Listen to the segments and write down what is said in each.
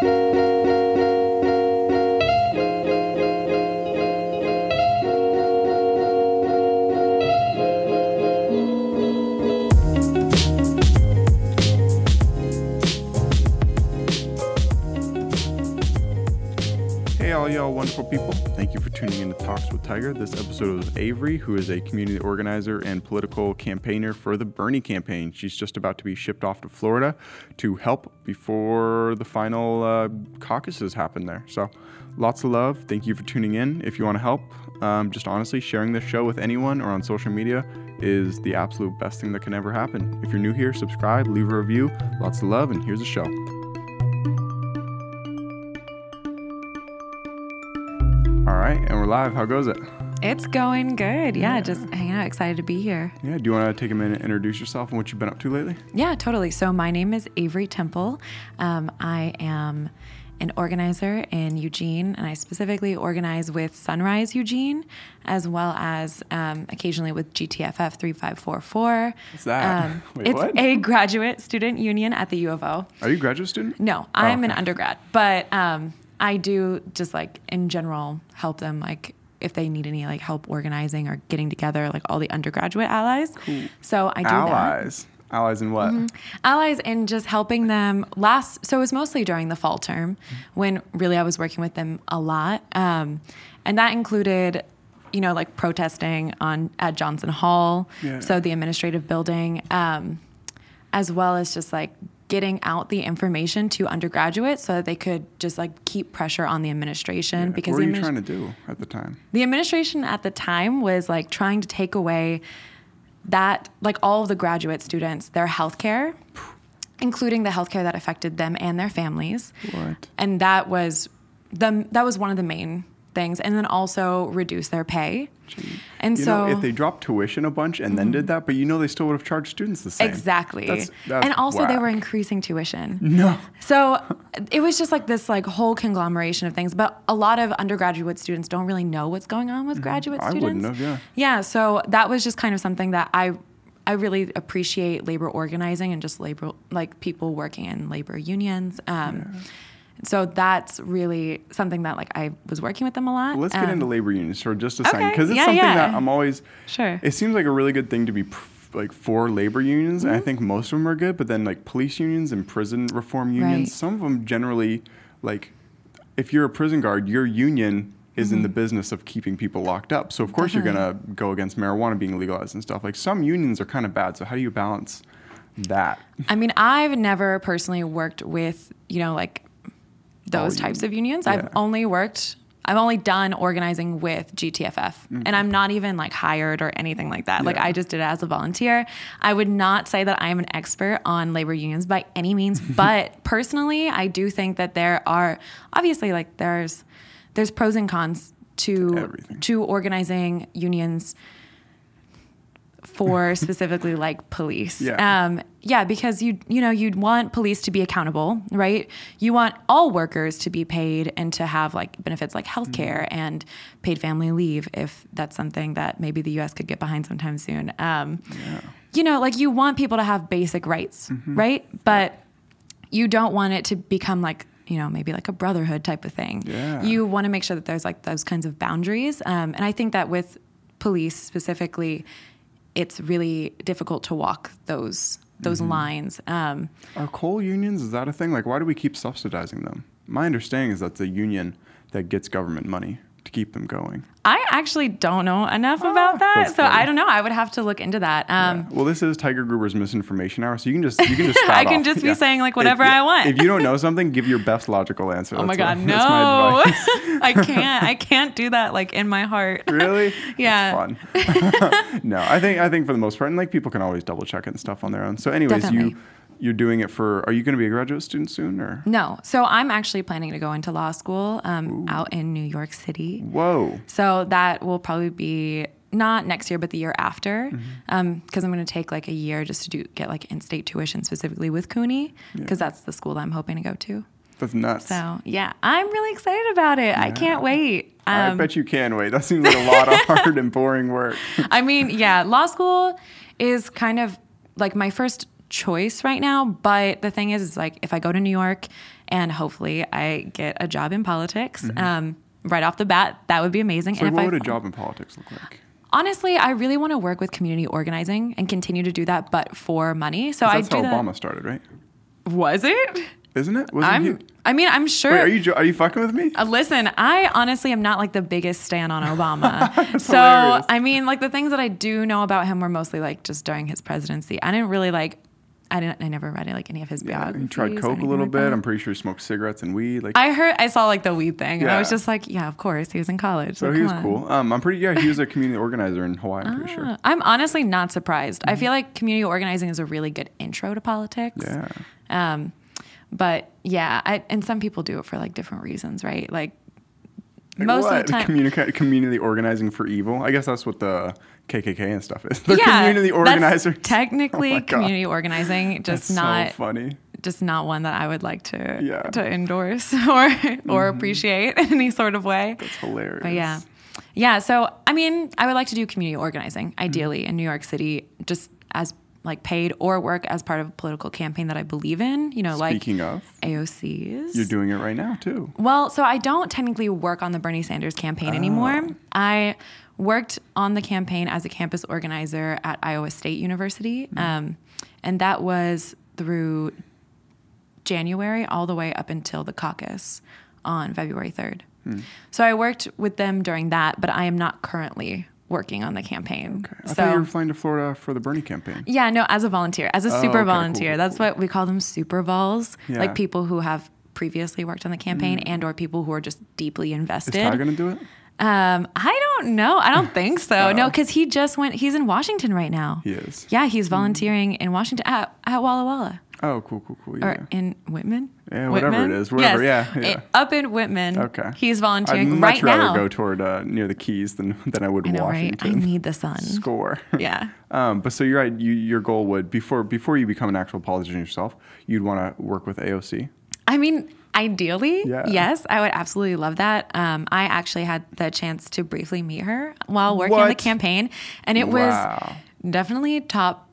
thank you Tiger. This episode is with Avery, who is a community organizer and political campaigner for the Bernie campaign. She's just about to be shipped off to Florida to help before the final uh, caucuses happen there. So, lots of love. Thank you for tuning in. If you want to help, um, just honestly, sharing this show with anyone or on social media is the absolute best thing that can ever happen. If you're new here, subscribe, leave a review. Lots of love, and here's the show. All right, and we're live. How goes it? It's going good. Yeah, just hanging out. Excited to be here. Yeah, do you want to take a minute and introduce yourself and what you've been up to lately? Yeah, totally. So, my name is Avery Temple. Um, I am an organizer in Eugene, and I specifically organize with Sunrise Eugene, as well as um, occasionally with GTFF 3544. What's that? Um, Wait, it's what? a graduate student union at the U of O. Are you a graduate student? No, I'm an okay. undergrad, but um, I do just like in general help them like if they need any like help organizing or getting together like all the undergraduate allies. So I do that. Allies. Allies in what? Allies and just helping them last. So it was mostly during the fall term when really I was working with them a lot, um, and that included. You know, like protesting on at Johnson Hall, Yeah. so the administrative building, um, as well as just like getting out the information to undergraduates so that they could just like keep pressure on the administration because what were you trying to do at the time? the administration at the time was like trying to take away that like all of the graduate students their health care including the health care that affected them and their families What? and that was the that was one of the main things and then also reduce their pay and You so Mm-hmm. know, if they dropped tuition a bunch and then did that, but you know they still would have charged students the same. Exactly. That's- that's and also they were increasing tuition. No. So it was just like this like whole conglomeration of things. But a lot of undergraduate students don't really know what's going on with graduate Mm-hmm. I wouldn't students. have, yeah. Yeah. So that was just kind of something that I I really appreciate labor organizing and just labor like people working in labor unions. Um, So that's really something that like I was working with them a lot. Let's get Um, into labor unions for just a second because it's Yeah, something yeah. that I'm always. Sure. It seems like a really good thing to be pr- like for labor unions, and I Mm-hmm. think most of them are good. But then like police unions and prison reform unions, Right. some of them generally like if you're a prison guard, your union is in the business of keeping people locked up. So of course you're Mm-hmm. Gonna go against marijuana being legalized and stuff. Like some unions are kind of bad. So how do you balance that? I mean, I've never personally worked with, you know, like those types unions. of unions. Yeah. I've only worked, I've only done organizing with GTFF. And I'm not even like hired or anything like that. Like Mm-hmm. I just did it as a volunteer. I would not say that I am an expert on labor unions by any means, but personally, I do think that there are obviously like there's there's pros and cons to Everything. to organizing unions for specifically like police. Yeah. Um, yeah, because you you know you'd want police to be accountable, right? You want all workers to be paid and to have like benefits like healthcare and paid family leave if that's something that maybe the U.S. could get behind sometime soon. Um, You know, like you want people to have basic rights, right? But you don't want it to become like you know maybe like a brotherhood type of thing Yeah. you want to make sure that there's like those kinds of boundaries um, and i think that with police specifically it's really difficult to walk those those lines um, Are coal unions is that a thing? Like why do we keep subsidizing them? My understanding is that's a union that gets government money to keep them going. i actually don't know enough about that Ah, so funny. i don't know i would have to look into that um, Well, this is Tiger Gruber's misinformation hour, so you can just you can just I can off. just be saying, like, whatever If- I want. If you don't know something, give your best logical answer. oh my That's god my- that's my no i can't i can't do that like in my heart Really? Yeah. Fun. no, I think I think for the most part, and like people can always double check it and stuff on their own. So, anyways, Definitely. you you're doing it for. Are you going to be a graduate student soon, or? no so i'm actually planning to go into law school um, out in new york city Whoa. So that will probably be not next year, but the year after, Mm-hmm. because I'm going to take like a year just to do get like in-state tuition specifically with CUNY, because that's the school that I'm hoping to go to. That's nuts. So yeah, I'm really excited about it. I can't wait. I Um, bet you can wait. That seems like a lot of hard and boring work. I mean, yeah, law school is kind of like my first choice right now. But the thing is, is like if I go to New York and hopefully I get a job in politics. Um, right off the bat, that would be amazing. Mm-hmm. So and what I would a job in politics look like? honestly, I really want to work with community organizing and continue to do that, but for money. So I That's do how that. Obama started, right? Was it? Isn't it? Wasn't I'm. he? I mean, I'm sure. Wait, are you are you fucking with me? Uh, Listen, I honestly am not like the biggest stan on Obama. so, hilarious. I mean, like the things that I do know about him were mostly like just during his presidency. I didn't really like, I didn't, I never read like any of his biographies. He tried coke a little like bit. that. I'm pretty sure he smoked cigarettes and weed. Like, I heard, I saw like the weed thing, and I was just like, yeah, of course, he was in college. so like, he was on. cool. Um, I'm pretty. Yeah, he was a community organizer in Hawaii. I'm pretty sure. Uh, I'm honestly not surprised. Mm-hmm. I feel like community organizing is a really good intro to politics. Yeah. Um, but yeah, I, and some people do it for like different reasons, right? Like, Like most what? of the time, Communica- community organizing for evil. I guess that's what the KKK and stuff is. The yeah, community that's organizers. technically Oh God. community organizing, just That's not so funny. just not one that I would like to Yeah. Mm-hmm. to endorse or or appreciate in any sort of way. It's hilarious. But yeah. Yeah, so I mean, I would like to do community organizing Mm-hmm. ideally in New York City just as like paid or work as part of a political campaign that I believe in, you know, Speaking like of, AOCs. you're doing it right now too. Well, so I don't technically work on the Bernie Sanders campaign anymore. Oh. I worked on the campaign as a campus organizer at Iowa State University, Hmm. um, and that was through January all the way up until the caucus on February 3rd. Hmm. So I worked with them during that, but I am not currently working on the campaign. I so thought you were flying to Florida for the Bernie campaign. yeah, no, as a volunteer, as a super Oh, okay, volunteer. cool, That's what we call them, super vols. Yeah. Like people who have previously worked on the campaign and or people who are just deeply invested. Is. Ty gonna do it? um, I don't know. I don't think so. no, Oh. because he just went. He's in Washington right now. He is. Yeah, he's volunteering in Washington at, at Walla Walla Oh, cool, cool, cool. or Yeah. in Whitman. Yeah, whatever Whitman? it is, wherever, Yes. yeah, yeah. Up in Whitman. Okay. He's volunteering I'd much right rather now. go toward uh, near the Keys than than I would I know, right? I need the sun. Score. Yeah. Um, but so you're right. You, your goal would before before you become an actual politician yourself, you'd want to work with AOC. I mean, ideally, Yeah. yes, I would absolutely love that. Um, I actually had the chance to briefly meet her while working on the campaign, and it Wow. was definitely top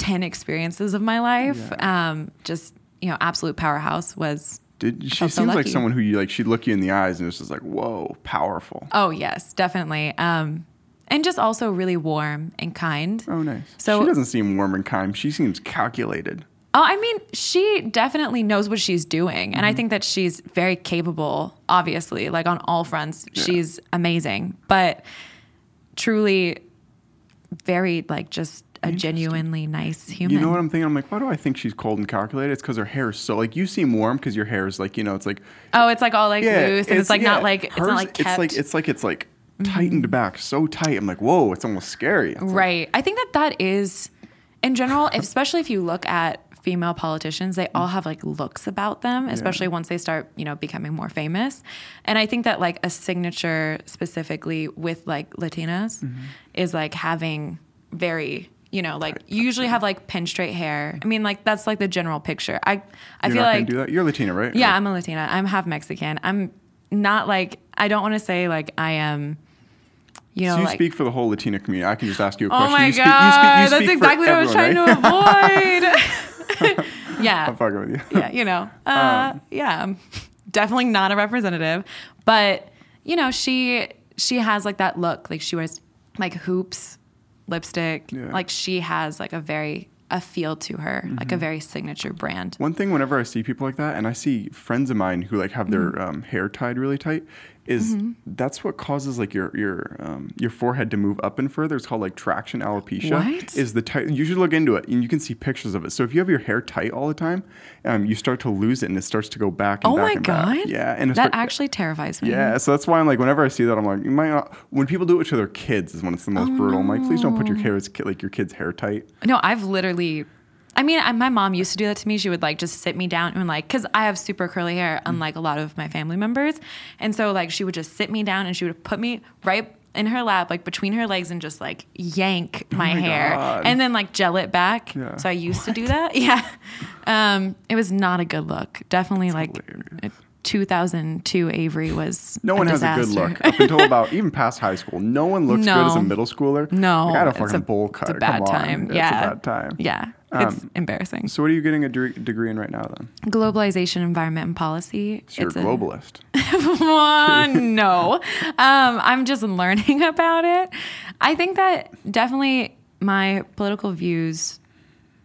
10 experiences of my life. Um, just, you know, absolute powerhouse was. Did she so seems like someone who you like? She'd look you in the eyes and it's just like, whoa, powerful. Oh, yes, definitely. Um, and just also really warm and kind. Oh, nice. So- she doesn't seem warm and kind. She seems calculated. Oh, I mean, she definitely knows what she's doing. Mm-hmm. And I think that she's very capable, obviously, like on all fronts. She's amazing, but truly very, like, just a genuinely nice human. You know what I'm thinking? I'm like, why do I think she's cold and calculated? It's because her hair is so like you seem warm because your hair is like you know it's like oh, it's like all like yeah loose and it's, like yeah, not like, it's not like kept. Mm-hmm. It's like it's like it's like tightened back so tight. I'm like, whoa, it's almost scary. It's like, Right. I think that that is, in general, especially if you look at female politicians, they all have like looks about them, especially once they start, you know, becoming more famous. And I think that like a signature specifically with like Latinas Mm-hmm. is like having very, you know, like you usually have like pin straight hair. I mean, like that's like the general picture. I I You're feel like do that. You're Latina, right? yeah, Or- I'm a Latina. I'm half Mexican. I'm not like I don't want to say like I am. You know, so you like speak for the whole Latina community. I can just ask you a Oh question. my you speak, god, you speak, you that's speak for exactly what I was trying right? to avoid. yeah, I'm fucking with you. yeah, you know, uh, Um, yeah, I'm definitely not a representative, but you know, she she has like that look, like she wears like hoops, lipstick, Yeah. like she has like a very a feel to her, like a very signature brand. One thing, whenever I see people like that, and I see friends of mine who like have their Mm-hmm. um, hair tied really tight, is that's what causes like your your um, your forehead to move up and further. It's called like traction alopecia. What? Is the tight? You should look into it, and you can see pictures of it. So if you have your hair tight all the time, um, you start to lose it, and it starts to go back. And Oh back my and back. god, Yeah, and that actually terrifies me. Yeah, so that's why I'm like, whenever I see that, I'm like, you might not. When people do it to their kids, is when it's the most brutal. I'm like, please don't put your hair, like your kid's hair tight. No, I've literally. I mean, I, my mom used to do that to me. She would like just sit me down and like, cause I have super curly hair, unlike a lot of my family members, and so like she would just sit me down and she would put me right in her lap, like between her legs, and just like yank my, Oh my hair, God. and then like gel it back. Yeah. So I used to do that. Yeah, um, it was not a good look. Definitely like. hilarious. 2002 Avery was No one has a good look up until about even past high school. No one looks good as a middle schooler. No, like, I had a it's fucking a- bowl it's cut. a bad Come on. time. It's Yeah. a bad time. Yeah. It's embarrassing. So, what are you getting a de- degree in right now then? Globalization, environment, and policy. So, you're It's a a- globalist. No. Um, I'm just learning about it. I think that definitely my political views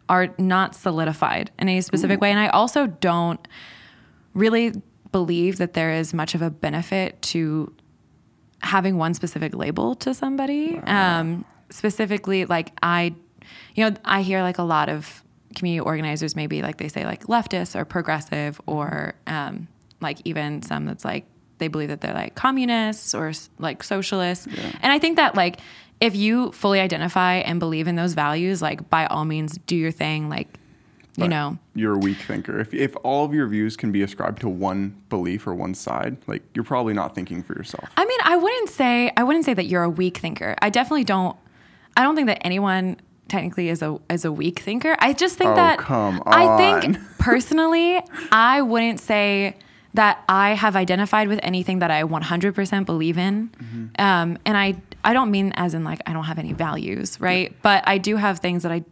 are not solidified in any specific way. And I also don't really believe that there is much of a benefit to having one specific label to somebody. Um, specifically, like I, you know, I hear like a lot of community organizers, maybe like they say like leftist or progressive or um, like even some that's like they believe that they're like communists or like socialists. And I think that like if you fully identify and believe in those values, like by all means do your thing. Like, you know, You're a weak thinker. If, if all of your views can be ascribed to one belief or one side, like you're probably not thinking for yourself. I mean, I wouldn't say I wouldn't say that you're a weak thinker. I definitely don't. I don't think that anyone technically as a is a weak thinker. I just think Oh, that come I think personally, I wouldn't say that I have identified with anything that I 100% believe in. Mm-hmm. Um, and I I don't mean as in like I don't have any values, right? But I do have things that I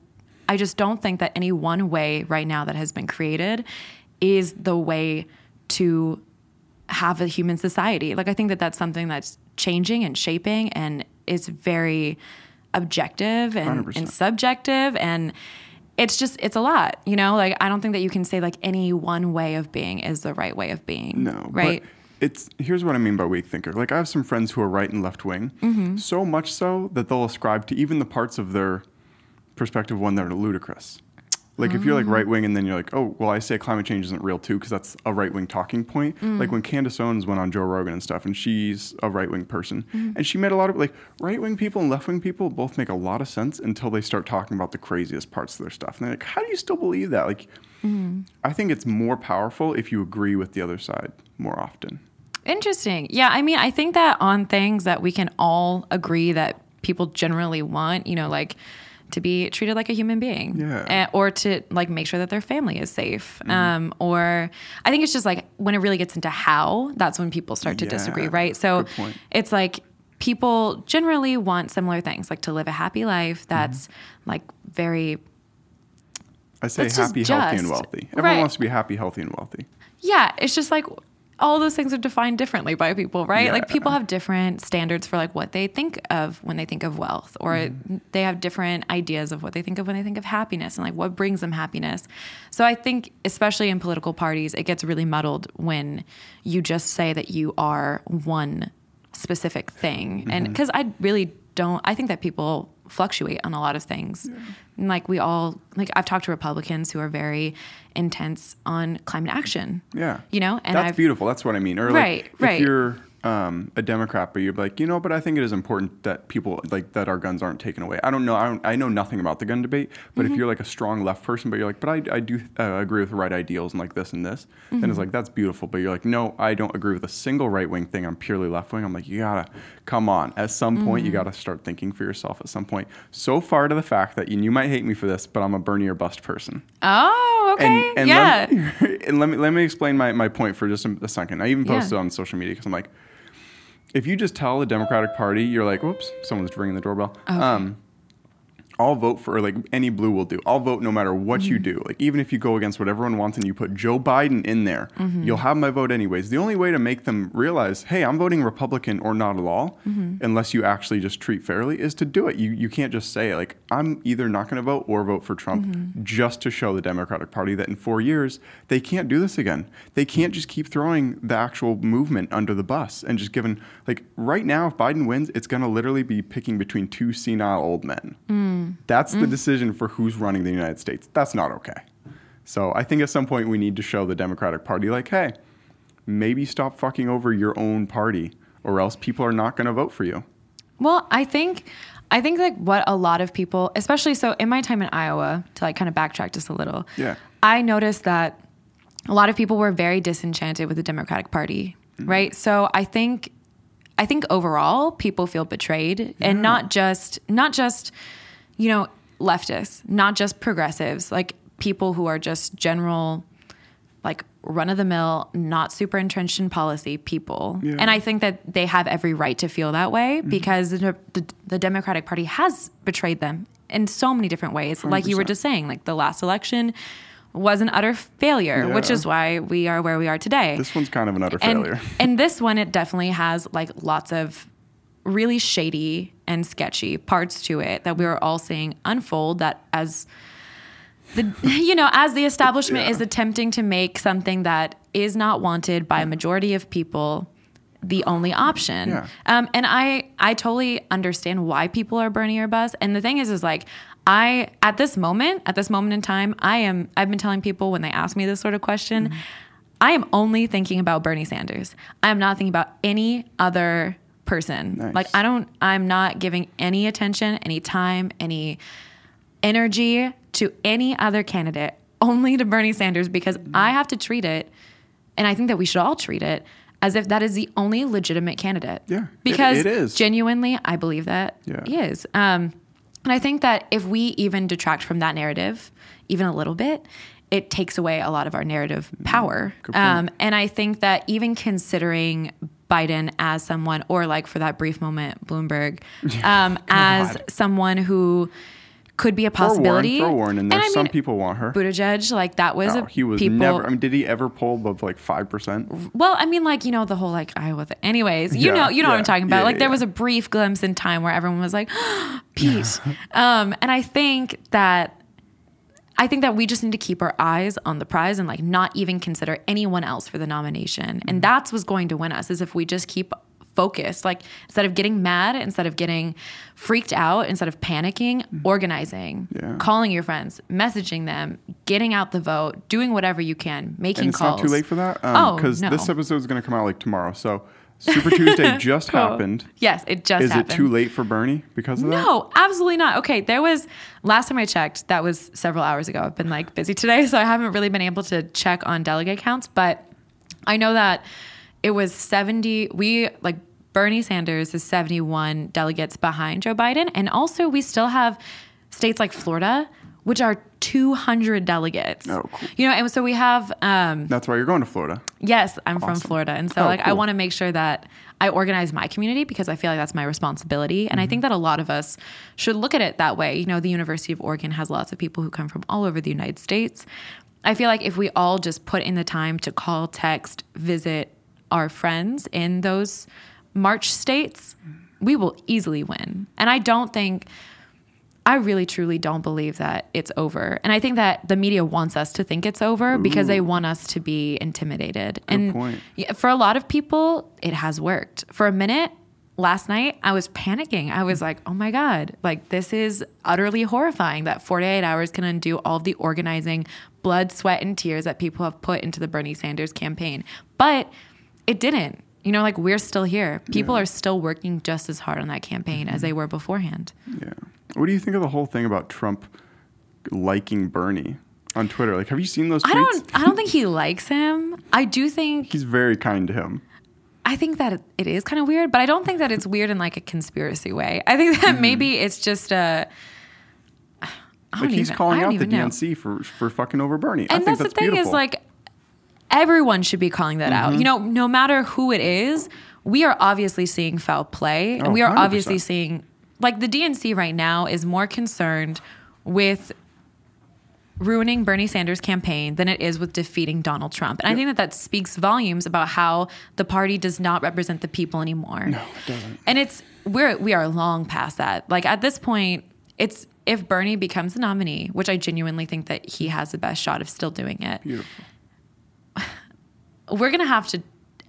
I just don't think that any one way right now that has been created is the way to have a human society. Like I think that that's something that's changing and shaping and is very objective and, 100%. and subjective and it's just it's a lot, you know? Like I don't think that you can say like any one way of being is the right way of being. No, Right? It's here's what I mean by weak thinker. Like I have some friends who are right and left wing, Mm-hmm. so much so that they'll ascribe to even the parts of their perspective one that are ludicrous. Like if you're like Mm. right wing and then you're like, oh, well, I say climate change isn't real too because that's a right wing talking point. Mm. Like when Candace Owens went on Joe Rogan and stuff, and she's a right wing person, Mm-hmm. and she made a lot of like right wing people and left wing people both make a lot of sense until they start talking about the craziest parts of their stuff, and they're like, how do you still believe that? Like, Mm-hmm. I think it's more powerful if you agree with the other side more often. Interesting. Yeah, I mean, I think that on things that we can all agree that people generally want, you know, like to be treated like a human being, Yeah. Eh, or to like make sure that their family is safe, Mm-hmm. um, or I think it's just like when it really gets into how, that's when people start to disagree, right? So it's like people generally want similar things, like to live a happy life that's Mm-hmm. like very I say That's just happy, healthy, and wealthy. Everyone Right. wants to be happy, healthy, and wealthy. yeah, it's just like all those things are defined differently by people, right? Like people have different standards for like what they think of when they think of wealth, or Mm-hmm. they have different ideas of what they think of when they think of happiness and like what brings them happiness. So I think, especially in political parties, it gets really muddled when you just say that you are one specific thing. And Mm-hmm. because I really don't, I think that people fluctuate on a lot of things. And like we all, like I've talked to Republicans who are very intense on climate action. Yeah. You know, and that's I've, beautiful. That's what I mean. Or Right, like, right. if you're um, a Democrat, but you're like, you know, but I think it is important that people like that our guns aren't taken away. I don't know. I, don't, I know nothing about the gun debate, but Mm-hmm. if you're like a strong left person, but you're like, but I, I do uh, agree with the right ideals and like this and this, then Mm-hmm. it's like that's beautiful. But you're like, no, I don't agree with a single right wing thing. I'm purely left wing. I'm like, you gotta come on. At some point, you Mm-hmm. gotta start thinking for yourself. At some point, so far to the fact that and you might hate me for this, but I'm a Bernie or bust person. Oh, okay. yeah. Let me, and let me let me explain my, my point for just a, a second. I even posted Yeah. on social media because I'm like, if you just tell the Democratic Party, you're like, whoops, someone's ringing the doorbell. Um, I'll vote for like any blue will do. I'll vote no matter what you Mm-hmm. do. Like even if you go against what everyone wants and you put Joe Biden in there, Mm-hmm. you'll have my vote anyways. The only way to make them realize, hey, I'm voting Republican or not at all, Mm-hmm. unless you actually just treat fairly, is to do it. You you can't just say like I'm either not going to vote or vote for Trump Mm-hmm. just to show the Democratic Party that in four years they can't do this again. They can't just keep throwing the actual movement under the bus and just giving like right now if Biden wins, it's going to literally be picking between two senile old men. That's the mm. decision for who's running the United States. That's not okay. So I think at some point we need to show the Democratic Party, like, hey, maybe stop fucking over your own party, or else people are not going to vote for you. Well, I think I think like what a lot of people, especially so in my time in Iowa, to like kind of backtrack just a little. Yeah. I noticed that a lot of people were very disenchanted with the Democratic Party, mm-hmm. right? So I think I think overall people feel betrayed and not just not just you know leftists, not just progressives, like people who are just general like run of the mill, not super entrenched in policy people. Yeah. And I think that they have every right to feel that way mm-hmm. because the, the, the Democratic Party has betrayed them in so many different ways. Like you were just saying, like the last election was an utter failure, which is why we are where we are today. This one's kind of an utter and, failure. and this one, it definitely has like lots of really shady and sketchy parts to it that we are all seeing unfold. That as the you know as the establishment Yeah. is attempting to make something that is not wanted by a majority of people the only option. Yeah. Um, and I I totally understand why people are Bernie or bust. And the thing is, is like I at this moment, at this moment in time, I am I've been telling people when they ask me this sort of question, Mm-hmm. I am only thinking about Bernie Sanders. I am not thinking about any other person. Nice. Like I don't I'm not giving any attention, any time, any energy to any other candidate, only to Bernie Sanders because I have to treat it, and I think that we should all treat it as if that is the only legitimate candidate. Yeah, it- Because it is. genuinely, I believe that Yeah. he is. Um, and I think that if we even detract from that narrative, even a little bit, it takes away a lot of our narrative power. Mm-hmm. Point. Um, and I think that even considering Biden as someone, or like for that brief moment, Bloomberg, um, as someone who could be a Throw Warren, possibility. throw Warren in there. And I Some people want her. Buttigieg, like that was No, a he was people. never. I mean, did he ever pull above like five percent? Well, I mean, like you know, the whole like Iowa. Thing. Anyways, you Yeah, know, you know what I'm talking about. yeah, like yeah, there was a brief glimpse in time where everyone was like, "Pete," um, and I think that. I think that we just need to keep our eyes on the prize and like not even consider anyone else for the nomination. Mm-hmm. And that's what's going to win us is if we just keep focused. Like instead of getting mad, instead of getting freaked out, instead of panicking, organizing, Mm-hmm. Yeah. calling your friends, messaging them, getting out the vote, doing whatever you can, making And it's calls. not too late for that. Oh, because no. this episode is going to come out like tomorrow. So Super Tuesday just happened. Yes, it just Is happened. it too late for Bernie because of that? No, absolutely not. Okay, there was last time I checked, that was several hours ago. I've been like busy today, so I haven't really been able to check on delegate counts, but I know that it was 70 we like Bernie Sanders is 71 delegates behind Joe Biden and also we still have states like Florida which are 200 delegates. Oh, cool. You know, and so we have um That's why you're going to Florida. Yes, I'm from Florida. And so Oh, like I want to make sure that I organize my community because I feel like that's my responsibility. And I Mm-hmm. think that a lot of us should look at it that way. You know, the University of Oregon has lots of people who come from all over the United States. I feel like if we all just put in the time to call, text, visit our friends in those March states, we will easily win. And I don't think I really truly don't believe that it's over. And I think that the media wants us to think it's over because they want us to be intimidated. and point. for a lot of people, it has worked. For a minute last night, I was panicking. I was like, oh my God, like this is utterly horrifying that 48 hours can undo all of the organizing, blood, sweat, and tears that people have put into the Bernie Sanders campaign. But it didn't. You know, like we're still here. People are still working just as hard on that campaign as mm-hmm. they were beforehand. Yeah. What do you think of the whole thing about Trump liking Bernie on Twitter? Like, have you seen those tweets? I don't. I don't think he likes him. I do think. He's very kind to him. I think that it is kind of weird, but I don't think that it's weird in like a conspiracy way. I think that maybe it's just a. I Like he's even- calling out the know. DNC for for fucking over Bernie. I And think that's, that's the thing beautiful. is like everyone should be calling that Mm-hmm. out. You know, no matter who it is, we are obviously seeing foul play, and Oh, we are 100%. obviously seeing like the DNC right now is more concerned with ruining Bernie Sanders' campaign than it is with defeating Donald Trump. And I think that that speaks volumes about how the party does not represent the people anymore. No, it doesn't. And it's we're we are long past that. Like at this point, it's if Bernie becomes the nominee, which I genuinely think that he has the best shot of still doing it, beautiful. we're going to have to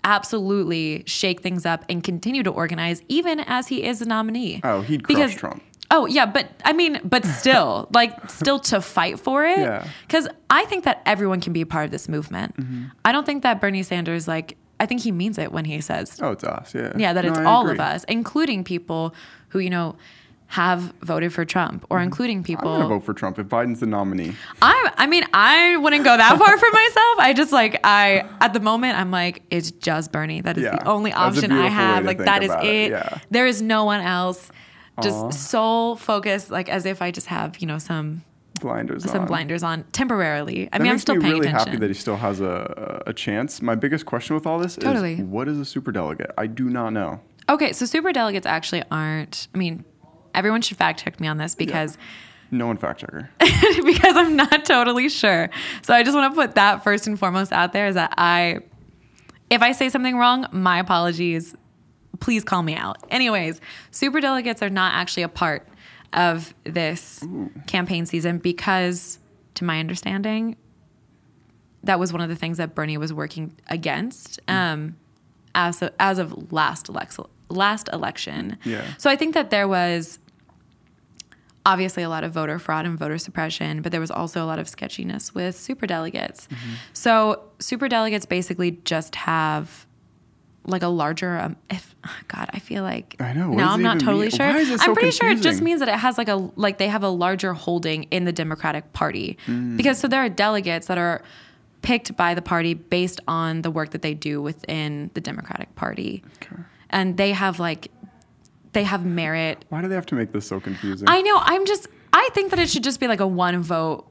absolutely shake things up and continue to organize even as he is a nominee. Oh, he'd crush Trump. Oh, yeah, but I mean, but still, like still to fight for it Yeah. cuz I think that everyone can be a part of this movement. Mm-hmm. I don't think that Bernie Sanders like I think he means it when he says Oh, it's us. Yeah. yeah, that No, it's I all agree. of us, including people who, you know, have voted for Trump or mm-hmm. including people. I'm gonna vote for Trump if Biden's the nominee. I I mean, I wouldn't go that far for myself. I just like I at the moment I'm like it's just Bernie. That is Yeah, the only option I have. Like that is it. it, yeah. There is no one else. Just Aw. sole focus, like as if I just have you know some Blinders some on. blinders on temporarily. I That mean, I'm still me paying really attention. happy that he still has a, a chance. My biggest question with all this Totally. is what is a super delegate? I do not know. Okay, so super delegates actually aren't. I mean, everyone should fact check me on this because No one fact checker. because I'm not totally sure. So I just want to put that first and foremost out there is that I, if I say something wrong, my apologies. Please call me out. Anyways, super delegates are not actually a part of this campaign season because, to my understanding, that was one of the things that Bernie was working against um, as of, as of last election. Last election. Yeah. So I think that there was obviously a lot of voter fraud and voter suppression, but there was also a lot of sketchiness with super delegates. Mm-hmm. So super delegates basically just have like a larger um, if god i feel like I know, now i'm not totally mean? sure Why is it so i'm pretty sure it just means that it has like a like they have a larger holding in the democratic party Mm. because so there are delegates that are picked by the party based on the work that they do within the democratic party and they have like they have merit Why do they have to make this so confusing? I know. I'm just. I think that it should just be like a one vote,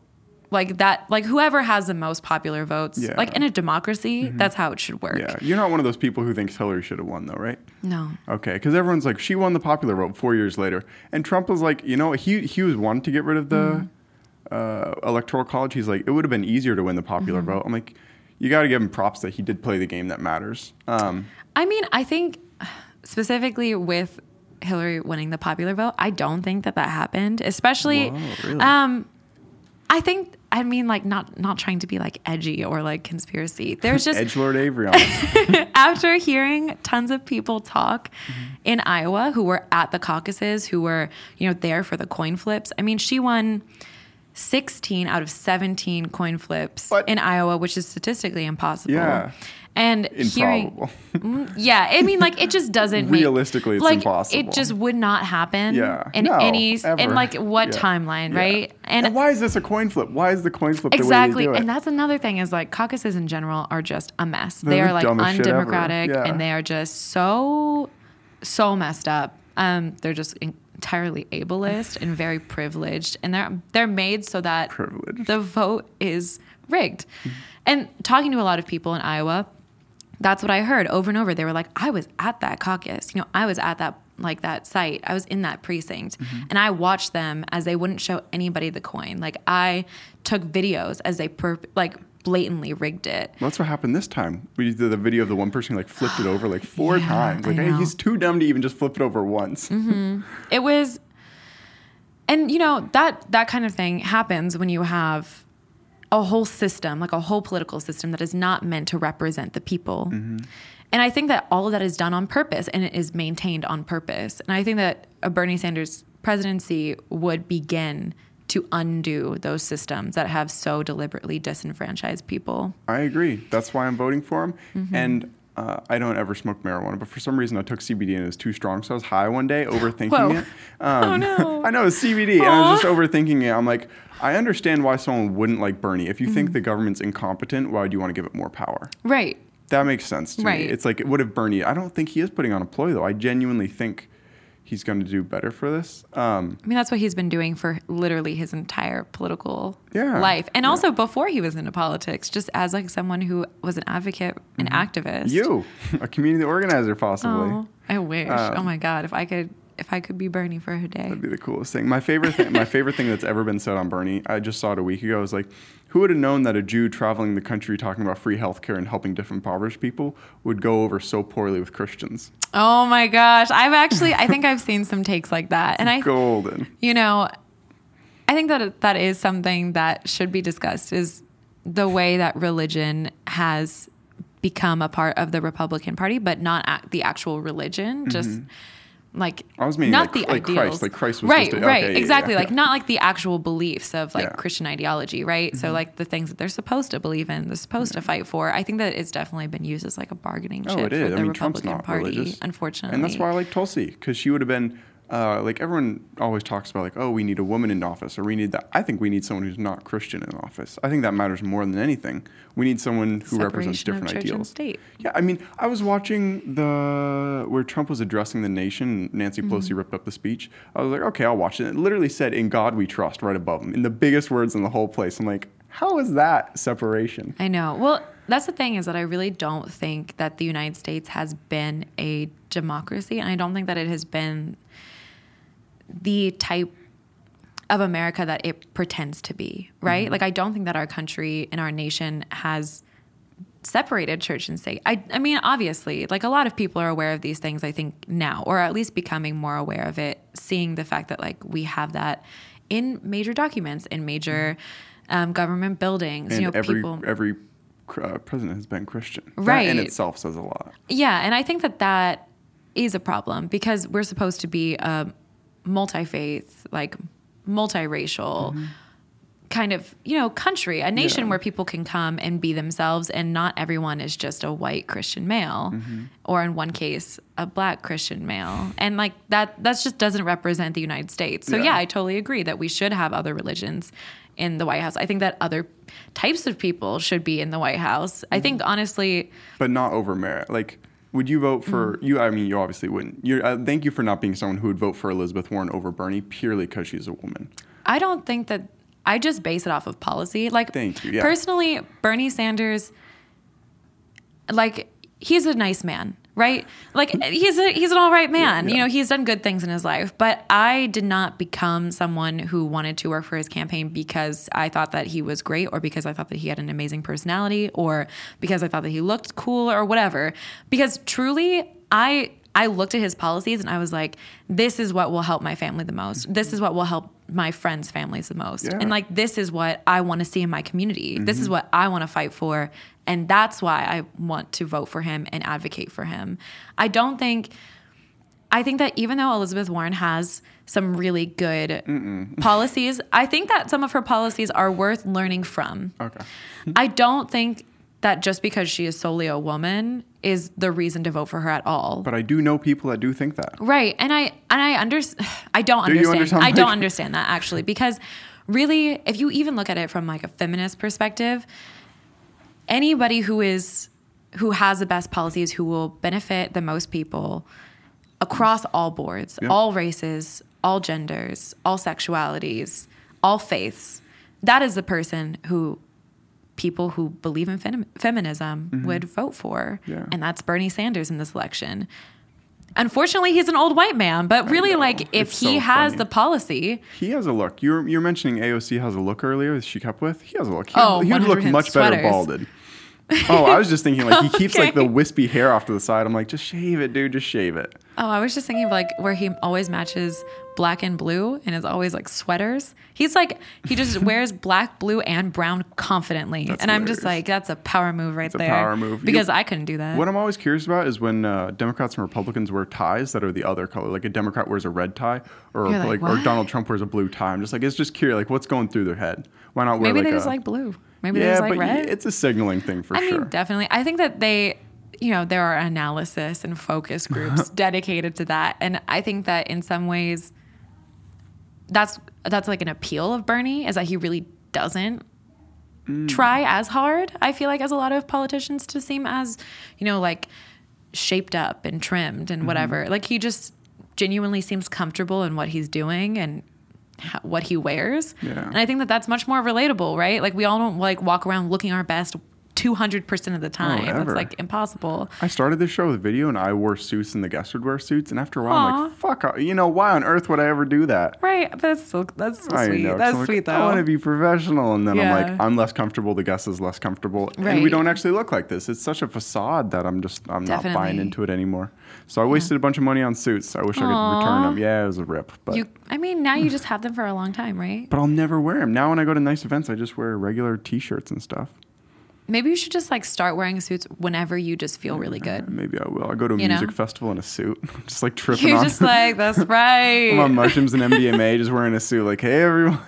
like that. Like whoever has the most popular votes. Yeah. Mm-hmm. Like in a democracy, that's how it should work. yeah, you're not one of those people who thinks Hillary should have won, though, right? No. Okay, because everyone's like, she won the popular vote four years later, and Trump was like, you know, he he was one to get rid of the uh, electoral college. He's like, it would have been easier to win the popular vote. I'm like, you got to give him props that he did play the game that matters. Um, I mean, I think specifically with Hillary winning the popular vote, I don't think that that happened. Especially, Whoa, really? um, I think. I mean, like not not trying to be like edgy or like conspiracy. There's just Edge Lord Avery on after hearing tons of people talk Mm-hmm. in Iowa who were at the caucuses, who were, you know, there for the coin flips. I mean, she won 16 out of 17 coin flips What? in Iowa, which is statistically impossible. Yeah. And hearing yeah, I mean like it just doesn't make- Realistically, it's like, impossible. It just would not happen Yeah. in No, any ever. in like what Yeah. timeline, Yeah. right? And, why is this a coin flip? Why is the coin flip Exactly. the way do it? And that's another thing is like caucuses in general are just a mess. They're they the like dumbest shit ever. undemocratic Yeah. and they are just so, so messed up. Um, they're just entirely ableist and very privileged. And they're, they're made so that Privileged. the vote is rigged. Mm-hmm. And talking to a lot of people in Iowa, that's what I heard over and over. They were like, I was at that caucus. You know, I was at that like that site. I was in that precinct. Mm-hmm. And I watched them as they wouldn't show anybody the coin. Like I took videos as they per- like blatantly rigged it. Well, that's what happened this time. We did the video of the one person who like flipped it over like four Yeah, times. Like, hey, he's too dumb to even just flip it over once. Mm-hmm. It was and you know, that that kind of thing happens when you have a whole system, like a whole political system that is not meant to represent the people. Mm-hmm. And I think that all of that is done on purpose and it is maintained on purpose. And I think that a Bernie Sanders presidency would begin to undo those systems that have so deliberately disenfranchised people. I agree. That's why I'm voting for him. Mm-hmm. And uh, I don't ever smoke marijuana, but for some reason I took CBD and it was too strong. So I was high one day, overthinking Whoa. it. Um, Oh, no. I know it's CBD, and I was just overthinking it. I'm like, I understand why someone wouldn't like Bernie. If you Mm-hmm. think the government's incompetent, why do you want to give it more power? Right. That makes sense to Right. me. It's like, what if Bernie? I don't think he is putting on a ploy though. I genuinely think he's going to do better for this. Um, I mean, that's what he's been doing for literally his entire political Yeah, life, and yeah. also before he was into politics, just as like someone who was an advocate, an activist. Mm-hmm. you, a community organizer, possibly. oh, I wish. Um, oh my god, if I could, if I could be Bernie for a day. That'd be the coolest thing. My favorite thing, my favorite thing that's ever been said on Bernie, I just saw it a week ago. I Was like, who would have known that a Jew traveling the country talking about free healthcare and helping different impoverished people would go over so poorly with Christians? Oh my gosh, I've actually, I think I've seen some takes like that, and I, Golden. you know, I think that that is something that should be discussed. Is the way that religion has become a part of the Republican Party, but not the actual religion, just mm-hmm. Like Mm-hmm. I was meaning not like- the like ideals. Christ, like Christ was right, right, okay, exactly, yeah, like not like the actual beliefs of like Yeah. Mm-hmm. Christian ideology, right? So like the things that they're supposed to believe in, they're supposed to fight for. I think that it's definitely been used as like a bargaining chip Oh, it for the I mean, Republican Party, religious. unfortunately. And that's why I like Tulsi because she would have been uh, like everyone always talks about like oh we need a woman in office or we need that. I think we need someone who's not Christian in office. I think that matters more than anything. We need someone who represents Separation of different and ideals. state. Yeah, I mean, I was watching the where Trump was addressing the nation. Nancy Mm-hmm. Pelosi ripped up the speech. I was like, okay, I'll watch it. It literally said, "In God We Trust" right above him, in the biggest words in the whole place. I'm like, how is that separation? I know. Well, that's the thing is that I really don't think that the United States has been a democracy, and I don't think that it has been the type of America that it pretends to be, right? Like I don't think that our country and our nation has separated church and state. I I mean obviously, like a lot of people are aware of these things I think now or at least becoming more aware of it, seeing the fact that like we have that in major documents in major um, government buildings, And you know, every people every uh, president has been Christian. That Right. in itself says a lot. Yeah, and I think that that is a problem because we're supposed to be a multi faith, like multiracial kind of, you know, country, a nation Mm-hmm. Yeah. where people can come and be themselves and not everyone is just a white Christian male Mm-hmm. or in one case a black Christian male. And like that that just doesn't represent the United States. So Yeah. yeah, I totally agree that we should have other religions in the White House. I think that other types of people should be in the White House. I think honestly but not over merit. Like, would you vote for Mm-hmm. you? I mean, you obviously wouldn't. You uh, thank you for not being someone who would vote for Elizabeth Warren over Bernie purely because she's a woman. I don't think that I just base it off of policy. Like Thank you, yeah. personally, Bernie Sanders like he's a nice man, right? Like he's a he's an all right man. Yeah, You know, he's done good things in his life, but I did not become someone who wanted to work for his campaign because I thought that he was great or because I thought that he had an amazing personality or because I thought that he looked cool or whatever. Because truly, I I looked at his policies and I was like, this is what will help my family the most. This is what will help my friends' families the most. Yeah. And like this is what I want to see in my community. This is mm-hmm. what I want to fight for. And that's why I want to vote for him and advocate for him. I don't think I think that even though Elizabeth Warren has some really good policies, I think that some of her policies are worth learning from. Okay. I don't think that just because she is solely a woman is the reason to vote for her at all. But I do know people that do think that. Right. And I and I under, I don't Do you understand. understand, I don't understand that actually because really if you even look at it from like a feminist perspective, anybody who is who has the best policies who will benefit the most people across all boards, Yeah. all races, all genders, all sexualities, all faiths, that is the person who people who believe in fem- feminism would vote for. Mm-hmm. Yeah. And that's Bernie Sanders in this election. Unfortunately, he's an old white man, but really, like, if It's he so has funny. the policy, He has a look. You were, you were mentioning AOC has a look earlier that she kept with. He has a look. He, Oh, he would look 100% much better balded. Oh, I was just thinking like he keeps like the wispy hair off to the side. I'm like, just shave it, dude. Just shave it. oh, I was just thinking of like where he always matches black and blue and is always like sweaters. He's like, he just wears black, blue, and brown confidently. That's and I'm just like, that's a power move right a there. power move. Because You- I couldn't do that. What I'm always curious about is when uh, Democrats and Republicans wear ties that are the other color. Like a Democrat wears a red tie, or You're like, like, or Donald Trump wears a blue tie. I'm just like, it's just curious. Like, what's going through their head? Why not wear Maybe like they a just like blue. Maybe yeah, just like but red. it's a signaling thing for I sure. mean, definitely. I think that they, you know, there are analysis and focus groups dedicated to that, and I think that in some ways, that's that's like an appeal of Bernie is that he really doesn't Mm. try as hard. I feel like as a lot of politicians to seem as, you know, like shaped up and trimmed Mm-hmm. and whatever. Like he just genuinely seems comfortable in what he's doing and what he wears. Yeah. And I think that that's much more relatable, right? Like we all don't like walk around looking our best 200% of the time. ever. That's like impossible. I started this show with video, and I wore suits, and the guests would wear suits. And after a while, I'm like, "Fuck, uh, you know, why on earth would I ever do that?" Right. But that's so, that's so I sweet. know, That's like, sweet I want to be professional, and then I'm like, I'm less comfortable. The guest is less comfortable, and we don't actually look like this. It's such a facade that I'm just, I'm not buying into it anymore. So I wasted a bunch of money on suits. I wish I could return them. Yeah, it was a rip, but You, I mean, now you just have them for a long time, right? but I'll never wear them. Now when I go to nice events, I just wear regular T-shirts and stuff. Maybe you should just like start wearing suits whenever you just feel really good. Maybe I will. I go to a You know? music festival in a suit, just like tripping You're on. just like, that's right. I'm on mushrooms and MDMA, just wearing a suit, like, hey everyone,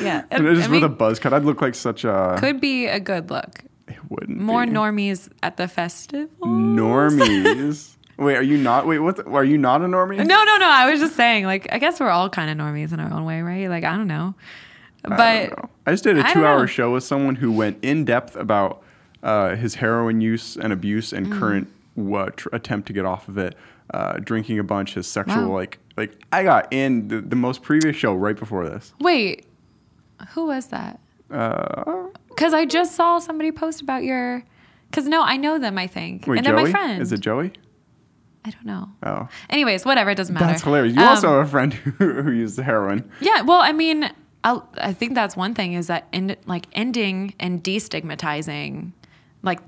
yeah. and I just mean, with a buzz cut. I'd look like such a. could be a good look. it wouldn't More be. normies at the festival. normies. wait, are you not? Wait, what? the- are you not a normie? No, no, no. I was just saying, like, I guess we're all kind of normies in our own way, right? Like, I don't know. But I. I just did a two-hour show with someone who went in depth about uh, his heroin use and abuse and Mm. current what tr- attempt to get off of it, uh, drinking a bunch, his sexual Wow. like like. I got in the, the most previous show right before this. wait, who was that? Uh, Because I just saw somebody post about your. Because no, I know them. I think, wait, and they're my friends. Is it Joey? I don't know. Oh, Anyways, whatever. It doesn't matter. that's hilarious. You Um, also have a friend who, who uses heroin. Yeah, well, I mean, I'll, I think that's one thing is that end, like ending and destigmatizing like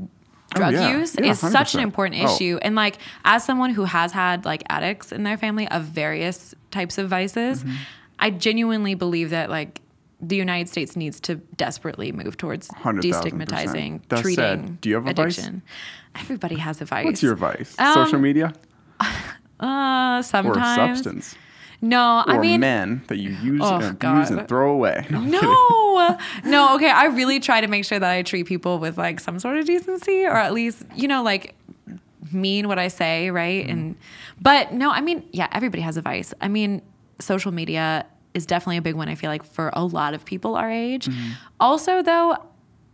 drug Oh, yeah. use Yeah, is such an 100%. important Oh. issue. And like as someone who has had like addicts in their family of various types of vices, Mm-hmm. I genuinely believe that like the United States needs to desperately move towards 100,000%. destigmatizing That said, treating do you have a vice? addiction. Everybody has a vice. What's your vice? Um, Social media uh or substance? No, I mean men that you use Oh, and God. and throw away. No, No, no. Okay, I really try to make sure that I treat people with like some sort of decency, or at least you know, like mean what I say, right? Mm-hmm. And but no, I mean, yeah, everybody has a vice. I mean, social media is definitely a big one. I feel like for a lot of people our age. Mm-hmm. Also, though.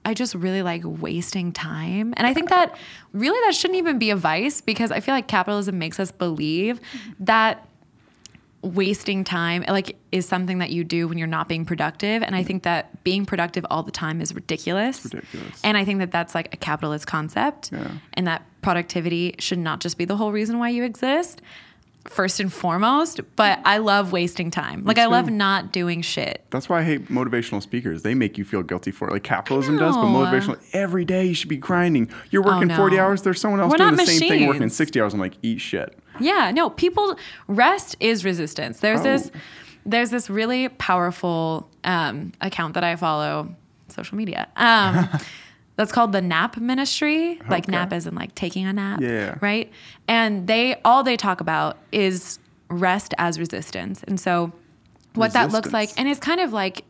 I just really like wasting time. And I think that really that shouldn't even be a vice because I feel like capitalism makes us believe mm-hmm. that wasting time like is something that you do when you're not being productive and i think that being productive all the time is ridiculous ridiculous. and i think that that's like a capitalist concept Yeah. and that productivity should not just be the whole reason why you exist first and foremost but i love wasting time like i love not doing shit That's why I hate motivational speakers. They make you feel guilty for it. Like capitalism does, but motivational every day you should be grinding. You're oh, working Oh, no. 40 hours, there's someone else We're doing the not same thing working 60 hours. I'm like, eat shit. Yeah, no, people rest is resistance. There's Oh. this there's this really powerful um, account that I follow, social media. Um, that's called the nap ministry. Like Okay. nap as in like taking a nap. Yeah. Right? And they all they talk about is rest as resistance. And so what that looks like and it's kind of like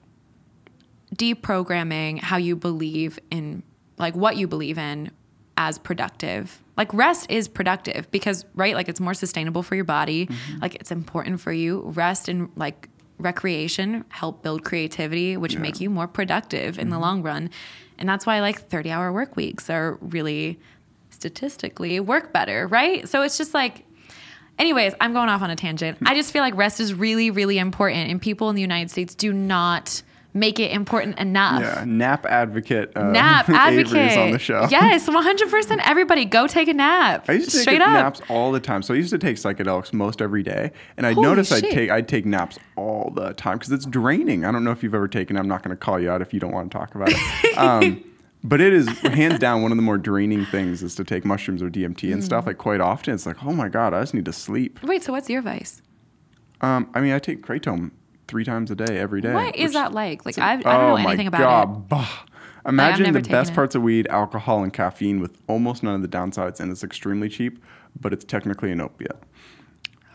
deprogramming how you believe in like what you believe in as productive. Like rest is productive because right like it's more sustainable for your body. Mm-hmm. Like it's important for you. Rest and like recreation help build creativity which make you more productive in Mm-hmm. the long run. And that's why like 30-hour work weeks are really statistically work better, right? So it's just like Anyways, I'm going off on a tangent. I just feel like rest is really, really important, and people in the United States do not make it important enough. Yeah, nap advocate. Uh, Nap advocate. on the show. Yes, 100%. Everybody, go take a nap. I used to Straight take up. naps all the time. So I used to take psychedelics most every day, and I'd Holy notice I'd take I'd take naps all the time because it's draining. I don't know if you've ever taken. I'm not going to call you out if you don't want to talk about it. Um, but it is hands down one of the more draining things is to take mushrooms or DMT and Mm. stuff. Like quite often, it's like, oh my god, I just need to sleep. Wait, so what's your vice? Um, I mean, I take kratom three times a day, every day. What is that like? Like, I, I, don't know oh anything my about god, it. Bah. Imagine never the taken best it. parts of weed, alcohol, and caffeine with almost none of the downsides, and it's extremely cheap, but it's technically an opiate.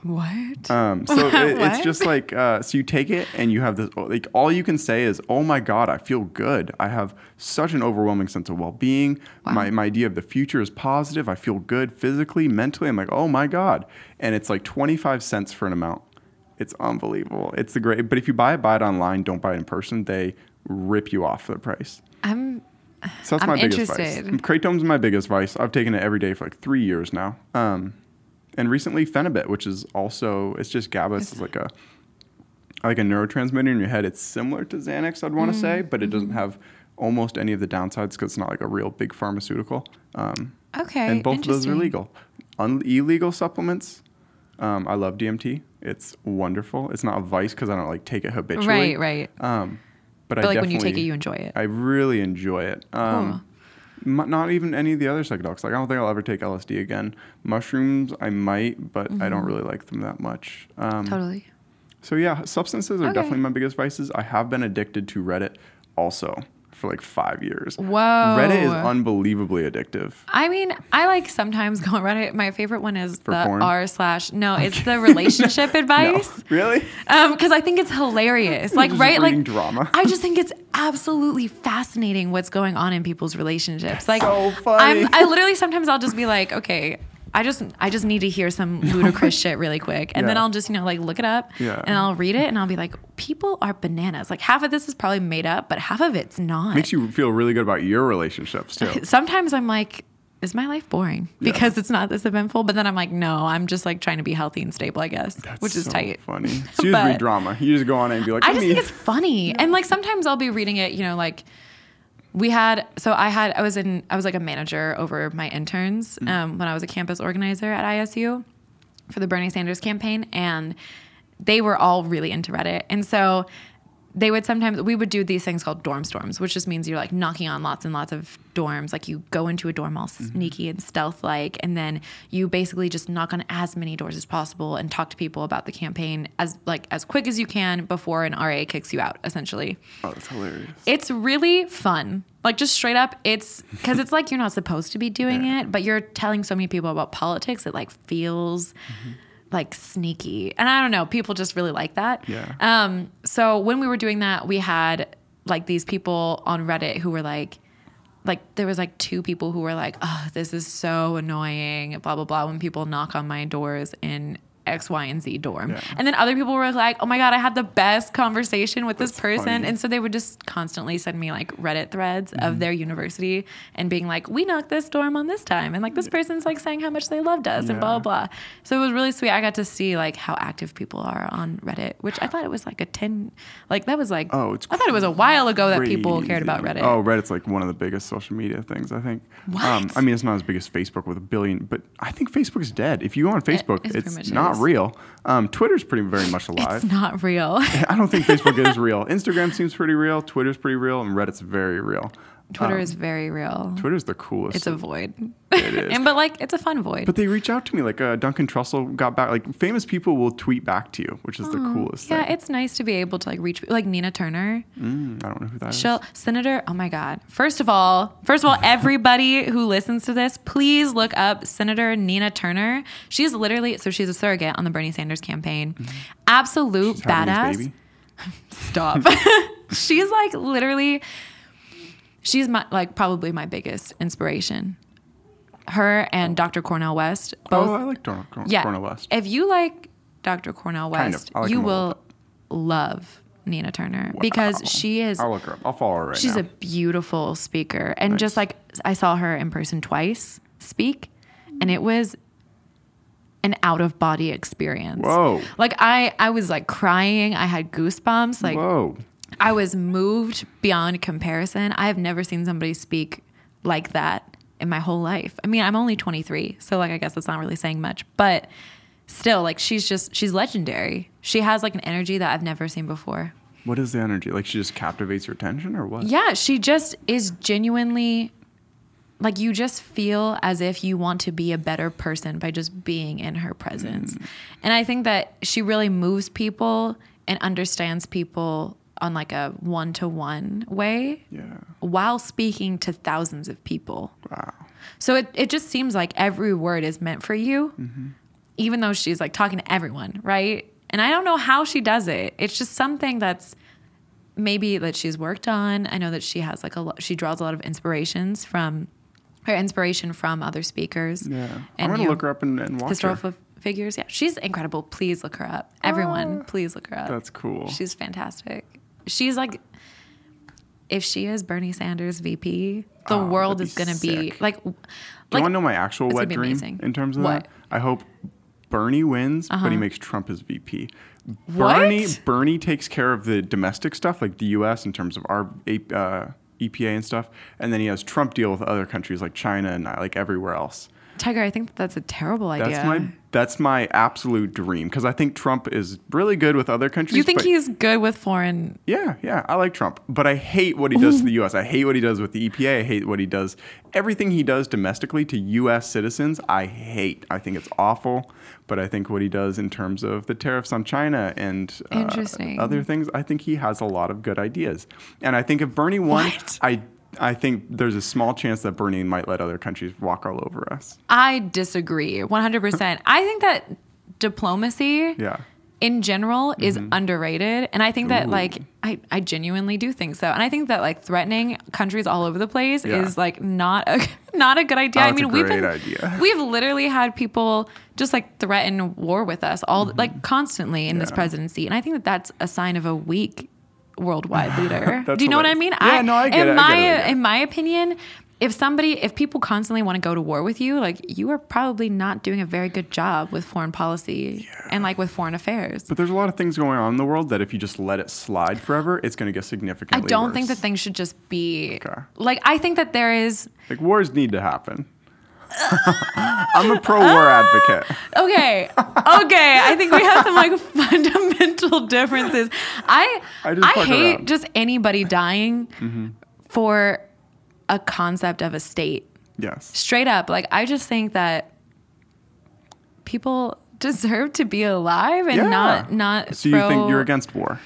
What? Um, so it, it's What? just like uh, so you take it and you have this like all you can say is oh my god I feel good I have such an overwhelming sense of well being my my idea of the future is positive I feel good physically mentally I'm like oh my god and it's like twenty five cents for an amount it's unbelievable it's the great but if you buy it buy it online don't buy it in person they rip you off for the price I'm so that's I'm my biggest interested. vice Kratom's my biggest vice I've taken it every day for like three years now um, and recently Phenibut, which is also it's just GABA. It's like a like a neurotransmitter in your head. It's similar to Xanax, I'd want to say, but it doesn't Mm-hmm. have almost any of the downsides because it's not like a real big pharmaceutical. Um, okay. and both of those are legal. Un- illegal supplements. Um, I love DMT. It's wonderful. It's not a vice because I don't like take it habitually. Right, right. Um, but, But I like when you take it, you enjoy it. I really enjoy it. Um, m- not even any of the other psychedelics. Like I don't think I'll ever take LSD again. Mushrooms, I might, but I don't really like them that much. Um, Mm-hmm. totally. So yeah, substances are Okay. definitely my biggest vices. I have been addicted to Reddit also for like five years. Whoa. Reddit is unbelievably addictive. I mean, I like sometimes go on Reddit. My favorite one is For the porn? r slash. No, it's the relationship No, advice. really? Um, because I think it's hilarious. Like, right? Like, drama. I just think it's absolutely fascinating what's going on in people's relationships. Like, so funny. I'm, I literally sometimes I'll just be like, okay. I just I just need to hear some ludicrous shit really quick, and then I'll just you know like look it up, Yeah. and I'll read it, and I'll be like, people are bananas. Like half of this is probably made up, but half of it's not. Makes you feel really good about your relationships too. Sometimes I'm like, is my life boring because it's not this eventful? But then I'm like, no, I'm just like trying to be healthy and stable, I guess, That's which is so tight. Funny. So you just read drama. You just go on and be like, I just me-" think it's funny. And like sometimes I'll be reading it, you know, like we had so I had I was in I was like a manager over my interns Mm. um, when I was a campus organizer at ISU. for the Bernie Sanders campaign, and they were all really into Reddit. And so they would sometimes we would do these things called dorm storms, which just means you're like knocking on lots and lots of dorms. Like you go into a dorm all mm-hmm. sneaky and stealth like, and then you basically just knock on as many doors as possible and talk to people about the campaign as like as quick as you can before an RA kicks you out, essentially. Oh, that's hilarious. It's really fun. Like just straight up, it's because it's like you're not supposed to be doing Yeah. it, but you're telling so many people about politics. It like feels mm-hmm. Like sneaky, and I don't know. People just really like that. Yeah. Um. So when we were doing that, we had like these people on Reddit who were like, like there was like two people who were like, oh, this is so annoying, blah blah blah. When people knock on my doors in X, Y, and Z dorm, Yeah. and then other people were like, oh my god, I had the best conversation with this person, funny. and so they would just constantly send me like Reddit threads Mm-hmm. of their university and being like, we knocked this dorm on this time, and like this person's like saying how much they loved us and blah blah blah. So it was really sweet. I got to see like how active people are on Reddit, which I thought it was like a ten, like that was like Oh, it's I thought it was a while ago that people cared about Reddit. Oh, Reddit's like one of the biggest social media things, I think. Um, What? I mean, it's not as big as Facebook with a billion, but I think Facebook's dead. If you go on Facebook, it it's much not real. Um, Twitter's pretty very much alive. It's not real. I don't think Facebook is real. Instagram seems pretty real. Twitter's pretty real, and Reddit's very real. Twitter Um, is very real. Twitter's the coolest. It's a void. It is. and but like it's a fun void. But they reach out to me like uh, Duncan Trussell got back. Like famous people will tweet back to you, which is the coolest yeah, thing. it's nice to be able to like reach like Nina Turner. Mm, I don't know who that is. She'll, Senator, oh my God. First of all, first of all, everybody who listens to this, please look up Senator Nina Turner. She's literally, so she's a surrogate on the Bernie Sanders campaign. Absolute Mm-hmm. She's badass. Stop. she's like literally, she's my, like probably my biggest inspiration. Her and Dr. Cornel West, oh, both. oh, I like Cor- yeah. Cornel West. If you like Dr. Cornel Kind of. West, like you him a little will love Nina Turner because she is I'll look her up. I'll follow her right She's now. a beautiful speaker. And just like I saw her in person twice speak, and it was an out of body experience. Whoa. Like I I was like crying. I had goosebumps. Like Whoa. I was moved beyond comparison. I have never seen somebody speak like that in my whole life. I mean, I'm only 23, so like I guess that's not really saying much, but still like she's just she's legendary. She has like an energy that I've never seen before. What is the energy? Like she just captivates your attention or what? Yeah, she just is genuinely like you just feel as if you want to be a better person by just being in her presence. Mm. And I think that she really moves people and understands people on like a one-to-one way Yeah. while speaking to thousands of people. Wow. So it, it just seems like every word is meant for you, mm-hmm. even though she's like talking to everyone, right? And I don't know how she does it. It's just something that's maybe that she's worked on. I know that she has like a lot, she draws a lot of inspirations from her inspiration from other speakers. Yeah. I'm And gonna look her up and, and watch Historical her. figures. Yeah. She's incredible. Please look her up. Everyone, oh. please look her up. That's cool. She's fantastic. She's like, if she is Bernie Sanders VP, the Oh, world is going to be like, Do you want to know my actual wet dream amazing. in terms of What? that? I hope Bernie wins, but Uh-huh. he makes Trump his VP. What? Bernie Bernie takes care of the domestic stuff, like the U.S. in terms of our uh, EPA and stuff, and then he has Trump deal with other countries like China and uh, like everywhere else. Tiger. I think that's a terrible idea. That's my that's my absolute dream because I think Trump is really good with other countries. you think he's good with foreign? Yeah, yeah, I like Trump, but I hate what he does to the U.S. I hate what he does with the EPA. I hate what he does. Everything he does domestically to U.S. citizens, I hate. I think it's awful. But I think what he does in terms of the tariffs on China and uh, other things, I think he has a lot of good ideas. And I think if Bernie won, What? I I think there's a small chance that Bernie might let other countries walk all over us. I disagree. One hundred percent. I think that diplomacy. Yeah. in general is underrated and i think that Ooh. like I, I genuinely do think so and i think that like threatening countries all over the place Yeah. is like not a not a good idea Oh, i mean we've been idea. we've literally had people just like threaten war with us all like constantly in this Mm-hmm. Presidency and i think that that's a sign of a weak worldwide leader do you know what i mean Yeah, no, I get in it, I my get it, I in my opinion if somebody if people constantly want to go to war with you like you are probably not doing a very good job with foreign policy and like with foreign affairs But there's a lot of things going on in the world that if you just let it slide forever, it's going to get significantly I don't worse. think that things should just be Okay. like I think that there is like wars need to happen. I'm a pro-war ah! advocate. Okay. Okay. I think we have some like fundamental differences. I I I, hate around. just anybody dying mm-hmm. for a concept of a state. Yes. Straight up. Like I just think that people deserve to be alive and Yeah. not not So you think you're against war?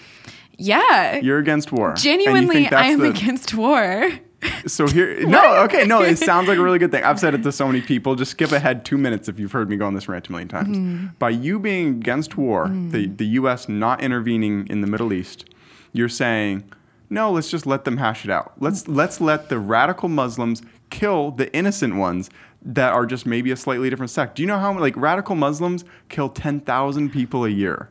Yeah. You're against war. Genuinely I am the- against war. So here, no, okay, no, it sounds like a really good thing. I've said it to so many people. Just skip ahead two minutes if you've heard me go on this rant a million times. Mm-hmm. By you being against war, the, the U.S. not intervening in the Middle East, you're saying, no, let's just let them hash it out. Let's let's let the radical Muslims kill the innocent ones that are just maybe a slightly different sect. Do you know how like radical Muslims kill ten thousand people a year?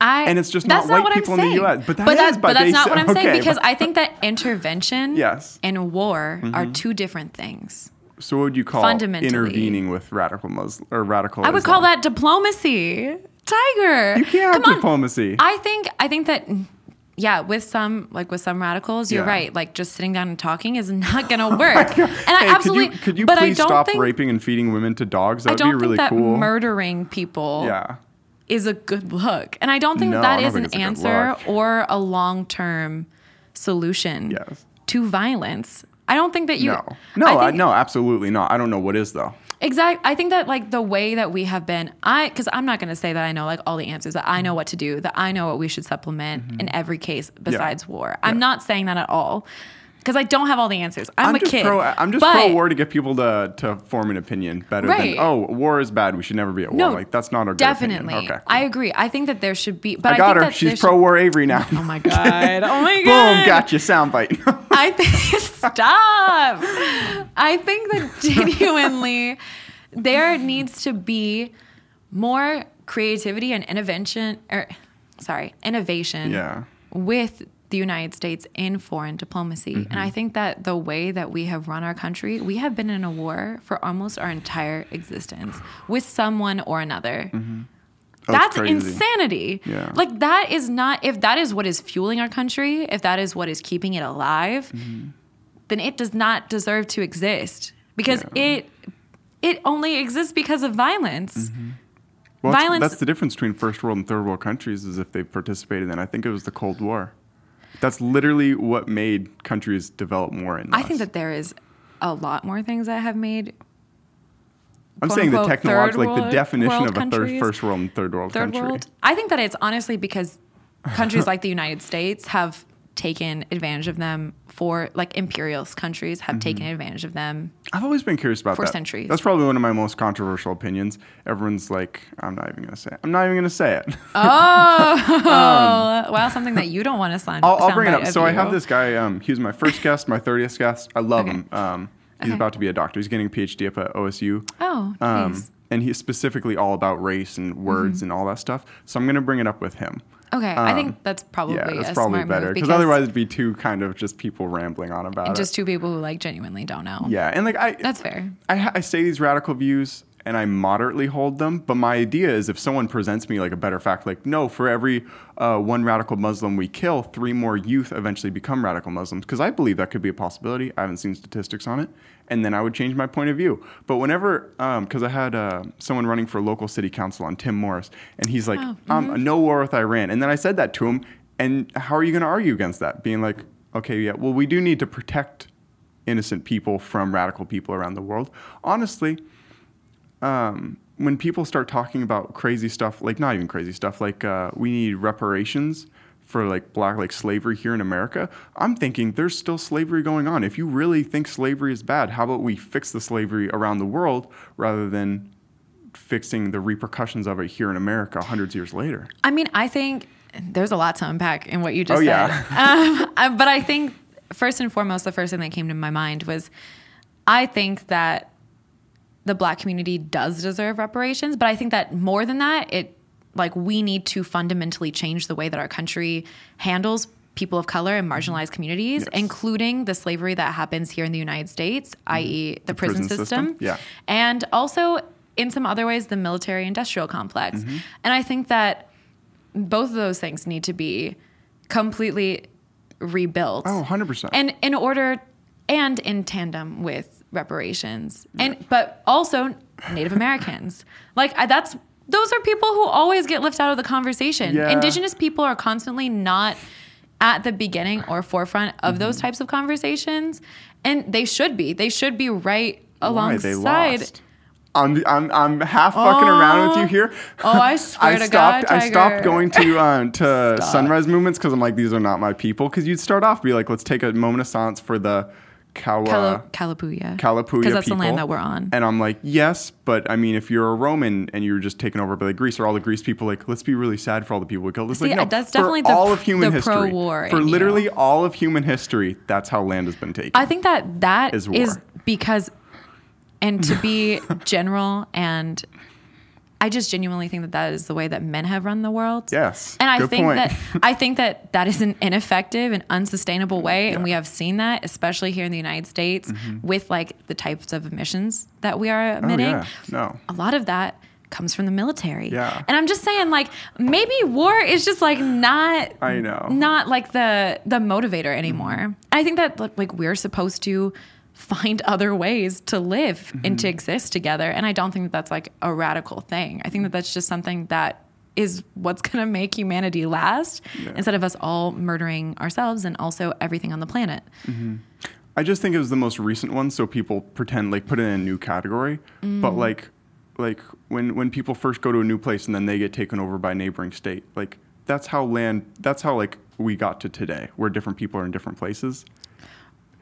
I And it's just not white what I'm people in the saying. US, but that but, is, that, but but that's not what I'm saying because I think that intervention Yes. and war Mm-hmm. are two different things. So what would you call intervening with radical Muslim or radical? I would Islam? call that diplomacy. Tiger. You can't have Come on. diplomacy. I think I think that yeah, with some like with some radicals, you're Yeah. right. Like just sitting down and talking is not gonna work. and I Hey, absolutely Could you, could you but please I don't stop think raping and feeding women to dogs? I That'd don't be really think that cool. murdering people yeah. Is a good look. And I don't think No, that I is an it's a good answer or a long term solution Yes. to violence. I don't think that you No. No. I think- no. Absolutely not. I don't know what is though. Exactly. I think that like the way that we have been, I because I'm not going to say that I know like all the answers, that I know what to do, that I know what we should supplement in every case besides war. I'm Mm-hmm. Yeah. not saying that at all because I don't have all the answers. I'm, a just kid. pro. I'm just but- pro war to get people to to form an opinion better Right. than oh war is bad. We should never be at war. No, like that's not a good definitely. Okay. I agree. I think that there should be. But I I, got think her. She's pro war Avery now. Oh my god! Oh my God. Boom! god! Got you. Soundbite. I think stop. I think that genuinely there needs to be more creativity and innovation or sorry, innovation Yeah. with the United States in foreign diplomacy. And Mm-hmm. I think that the way that we have run our country, we have been in a war for almost our entire existence with someone or another. Oh, That's crazy. insanity. Yeah. Like that is not if that is what is fueling our country, if that is what is keeping it alive, Mm-hmm. then it does not deserve to exist because Yeah. it it only exists because of violence. Mm-hmm. Well, that's- Violence- That's the difference between first world and third world countries is if they participated in. I think it was the Cold War. That's literally what made countries develop more in. I think that there is a lot more things that have made I'm saying the technological, like the definition of a third, first world and third world third country. world. I think that it's honestly because countries like the United States have taken advantage of them for like imperialist countries have taken advantage of them. I've always been curious about For that. centuries. That's probably one of my most controversial opinions. Everyone's like, I'm not even gonna say it. I'm not even gonna say it. Oh, well, something that you don't want to sign. I'll, I'll bring it up. So I have this guy. Um, he was my first guest, my 30th guest. I love Okay. him. Um, he's Okay. about to be a doctor. He's getting a PhD up at OSU. Oh, Um, nice. and he's specifically all about race and words Mm-hmm. and all that stuff. So I'm gonna bring it up with him. Okay, I um, think that's probably yeah, that's a probably better because otherwise it'd be two kind of just people rambling on about it. just two people who like genuinely don't know. yeah, and like I, That's fair. I, I say these radical views and I moderately hold them, but my idea is if someone presents me like a better fact, like no, for every uh, one radical Muslim we kill, three more youth eventually become radical Muslims, because I believe that could be a possibility. I haven't seen statistics on it, and then I would change my point of view. But whenever, because I had uh, someone running for local city council on Tim Morris, and he's like, Oh, um, no war with Iran, and then I said that to him, and how are you going to argue against that? Being like, okay, yeah, well, we do need to protect innocent people from radical people around the world. Honestly, um, when people start talking about crazy stuff, like not even crazy stuff, like uh, we need reparations for like black like slavery here in America, I'm thinking there's still slavery going on. If you really think slavery is bad, how about we fix the slavery around the world rather than fixing the repercussions of it here in America hundreds of years later? I mean, I think there's a lot to unpack in what you just Oh, said. yeah. um, but I think first and foremost, the first thing that came to my mind was I think that the black community does deserve reparations, but I think that more than that, it like we need to fundamentally change the way that our country handles people of color and marginalized communities, Yes. including the slavery that happens here in the United States, i.e., the, prison, prison system. system, yeah. And also, in some other ways, the military industrial complex. Mm-hmm. And I think that both of those things need to be completely rebuilt. Oh, 100%. And in order and in tandem with reparations, and but also Native Americans. Like I, that's those are people who always get left out of the conversation. Yeah. Indigenous people are constantly not at the beginning or forefront of those Mm-hmm. types of conversations, and they should be. They should be right Why alongside. I'm, I'm, I'm half fucking around with you here. Oh, I swear I to stopped. God, I stopped going to uh, to Stop. sunrise movements because I'm like, these are not my people. Because you'd start off be like, let's take a moment of silence for the Kawa, Cala- Kalapuya. Kalapuya Because that's people. the land that we're on. And I'm like, yes, but I mean, if you're a Roman and you're just taken over by the Greece, or all the Greece people, like, let's be really sad for all the people we killed. It's See, like, no, that's for definitely the- all of human history. pro-war for in you. literally all of human history, that's how land has been taken. I think that that Is is, because, and to be general, and I just genuinely think that that is the way that men have run the world. yes, And I think point. that I think that that is an ineffective and unsustainable way, and we have seen that, especially here in the United States, with like the types of emissions that we are emitting. oh emitting. yeah, no. A lot of that comes from the military. Yeah. And I'm just saying, like, maybe war is just like not I know. not like the the motivator anymore. Mm-hmm. I think that like we're supposed to find other ways to live and Mm-hmm. to exist together. And I don't think that that's like a radical thing. I think that that's just something that is what's going to make humanity last instead of us all murdering ourselves and also everything on the planet. I just think it was the most recent one, so people pretend like put it in a new category. Mm. But like, like when when people first go to a new place and then they get taken over by a neighboring state, like that's how land. That's how like we got to today, where different people are in different places.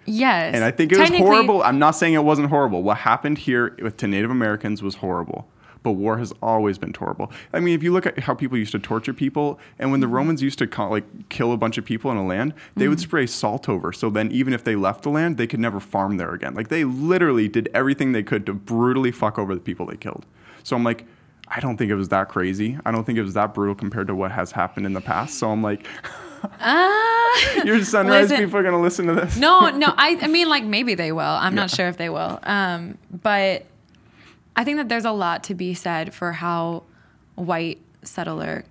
Yes. And I think it was horrible. I'm not saying it wasn't horrible. What happened here with to Native Americans was horrible. But war has always been horrible. I mean, if you look at how people used to torture people, and when the Mm-hmm. Romans used to co- like kill a bunch of people in a land, they would spray salt over. So then, even if they left the land, they could never farm there again. Like they literally did everything they could to brutally fuck over the people they killed. So I'm like, I don't think it was that crazy. I don't think it was that brutal compared to what has happened in the past. So I'm like, Ah. your sunrise Listen. people are gonna listen to this. no, no. I, I mean, like maybe they will. I'm not sure if they will. Um, but I think that there's a lot to be said for how white settler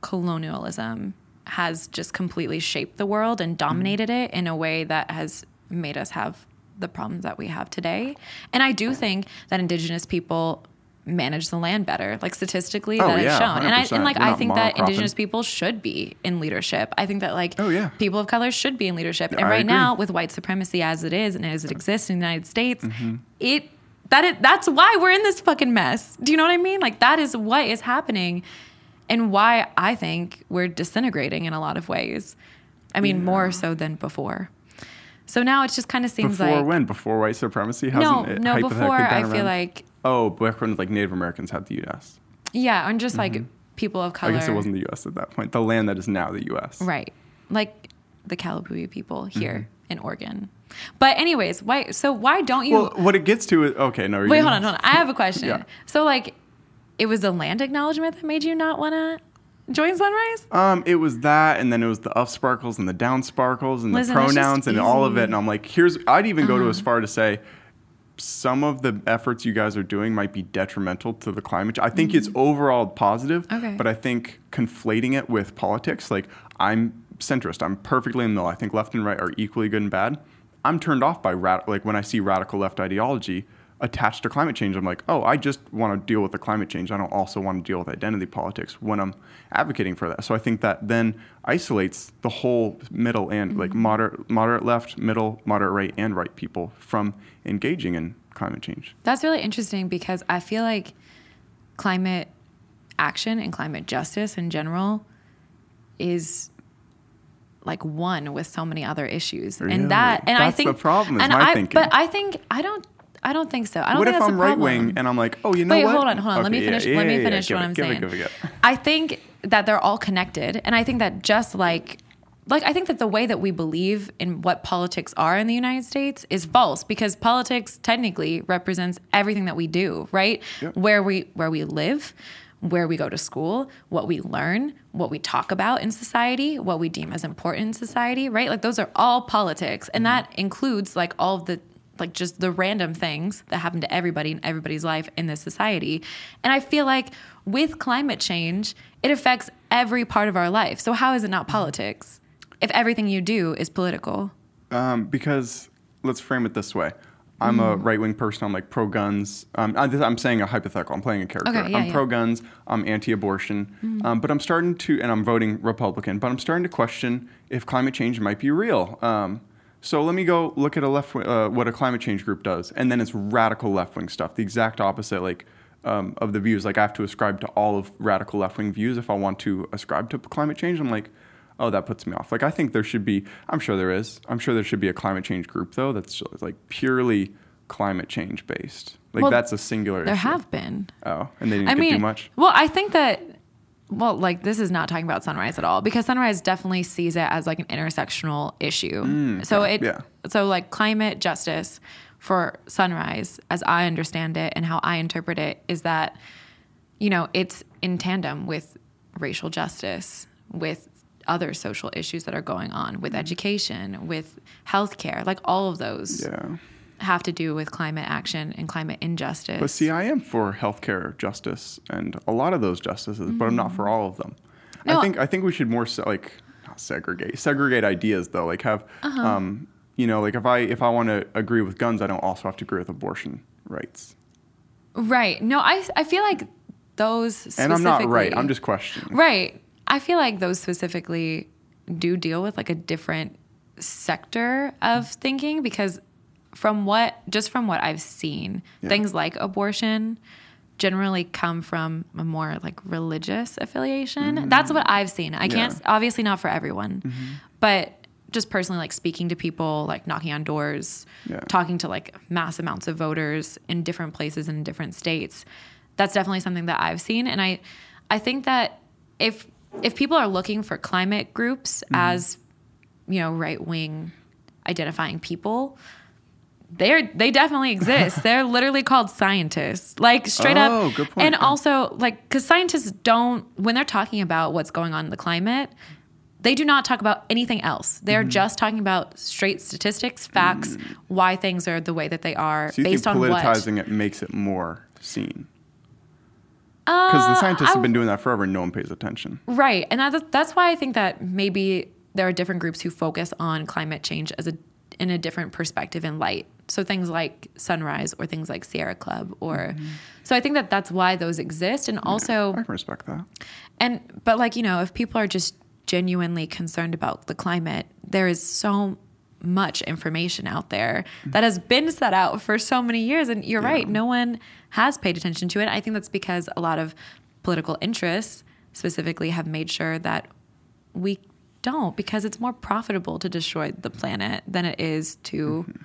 colonialism has just completely shaped the world and dominated it in a way that has made us have the problems that we have today. And I do think that indigenous people manage the land better, like statistically Oh, that yeah, it's shown. And 100%. and like We're I think that indigenous people should be in leadership. I think that like Oh, yeah. people of color should be in leadership. and I right now, with white supremacy as it is and as it exists in the United States, Mm-hmm. it that it that's why we're in this fucking mess. Do you know what I mean? Like that is what is happening, and why I think we're disintegrating in a lot of ways. I mean, more so than before. So now it just kind of seems Before like when? Before white supremacy? no, Hasn't it no. Before I feel like Oh, back when like Native Americans had the U.S. yeah, and just like people of Mm-hmm. I guess it wasn't the U.S. at that point. The land that is now the U.S. Right. Like the Kalapuya people here Mm-hmm. in Oregon. But anyways, why so why don't you Well, what it gets to is okay. No, Wait, gonna- hold on, hold on. I have a question. Yeah. So like it was the land acknowledgement that made you not want to join Sunrise? Um, it was that, and then it was the up sparkles and the down sparkles and Listen, the pronouns and all of. Uh-huh. it. And I'm like, here's. I'd even go to as far to say, some of the efforts you guys are doing might be detrimental to the climate. I think it's overall positive, Mm-hmm. Okay. but I think conflating it with politics, like I'm centrist, I'm perfectly in the middle. I think left and right are equally good and bad. I'm turned off by rat- like when I see radical left ideology attached to climate change. I'm like, oh, I just want to deal with the climate change. I don't also want to deal with identity politics when I'm advocating for that. So I think that then isolates the whole middle and like mm-hmm. moderate, moderate left, middle, moderate right, and right people from engaging in climate change. That's really interesting because I feel like climate action and climate justice in general is like one with so many other issues. Really? And that and I That's the problem, is and my I, thinking. But I think I don't I don't think so. I don't What think if that's I'm right wing and I'm like, oh, you know what? Wait, what? hold on, hold on. let me Okay, yeah, finish. yeah, let me yeah, yeah. finish Give what it, I'm saying. it, it. I think that they're all connected, and I think that just like like I think that the way that we believe in what politics are in the United States is false because politics technically represents everything that we do, right? Yep. Where we where we live, where we go to school, what we learn, what we talk about in society, what we deem as important in society, right? Like those are all politics, and mm-hmm. that includes like all of the like just the random things that happen to everybody in everybody's life in this society. And I feel like with climate change, it affects every part of our life. So how is it not politics? If everything you do is political. Um, because let's frame it this way. I'm a right wing person. I'm like pro guns. Um, I- I'm saying a hypothetical. I'm playing a character. Okay, yeah, I'm yeah. pro guns. I'm anti abortion. Um, but I'm starting to, and I'm voting Republican, but I'm starting to question if climate change might be real. Um, so let me go look at a left, uh, what a climate change group does, and then it's radical left wing stuff, the exact opposite, like um, of the views. Like I have to ascribe to all of radical left wing views if I want to ascribe to climate change. I'm like, oh, that puts me off. Like I think there should be. I'm sure there is. I'm sure there should be a climate change group though that's like purely climate change based. Like Well, that's a singular. There issue. have been. Oh, and they didn't I get mean, too much. well, I think that, well, like this is not talking about Sunrise at all because Sunrise definitely sees it as like an intersectional issue. Mm, so it, yeah. so like climate justice for Sunrise, as I understand it and how I interpret it, is that, you know, it's in tandem with racial justice, with other social issues that are going on, with mm. education, with healthcare, like all of those Yeah. Have to do with climate action and climate injustice. But see, I am for healthcare justice and a lot of those justices, but I'm not for all of them. I think I think we should more se- like not segregate segregate ideas though. Like have Uh-huh. um, you know like if I if I want to agree with guns, I don't also have to agree with abortion rights. Right. No, I I feel like those And I'm not right. I'm just questioning. Right. I feel like those specifically do deal with like a different sector of thinking because from what just from what I've seen, Yeah. things like abortion generally come from a more like religious affiliation. That's what I've seen. I can't Mm. Obviously not for everyone. But just personally like speaking to people, like knocking on doors, Yeah. talking to like mass amounts of voters in different places in different states. That's definitely something that I've seen and I I think that if if people are looking for climate groups Mm-hmm. as you know right-wing identifying people, they're they definitely exist. They're literally called scientists. Like straight Oh, up. good point. And Yeah. also like cuz scientists don't when they're talking about what's going on in the climate, they do not talk about anything else. They're Mm-hmm. just talking about straight statistics, facts, why things are the way that they are Mm. So you based think on what. politicizing it makes it more seen? Because the scientists Uh, I have been doing that forever and no one pays attention. Right. And that, that's why I think that maybe there are different groups who focus on climate change as a in a different perspective and light. So things like Sunrise or things like Sierra Club or mm-hmm. so I think that that's why those exist. And also I can respect that. and but like you know if people are just genuinely concerned about the climate there is so much information out there mm. that has been set out for so many years. And you're right no one has paid attention to it. I think that's because a lot of political interests specifically have made sure that we don't because it's more profitable to destroy the planet than it is to mm-hmm.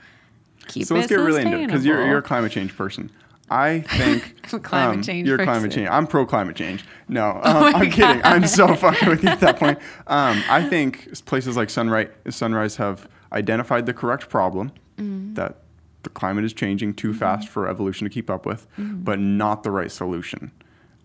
Keep So let's get really into it because you're, you're a climate change person. I think climate um, change You're climate change. I'm pro climate change. No, Oh um, my I'm kidding. I'm so fucking with you at that point. Um, I think places like Sunrise, Sunrise have identified the correct problem Mm-hmm. that the climate is changing too fast for evolution to keep up with, Mm-hmm. but not the right solution.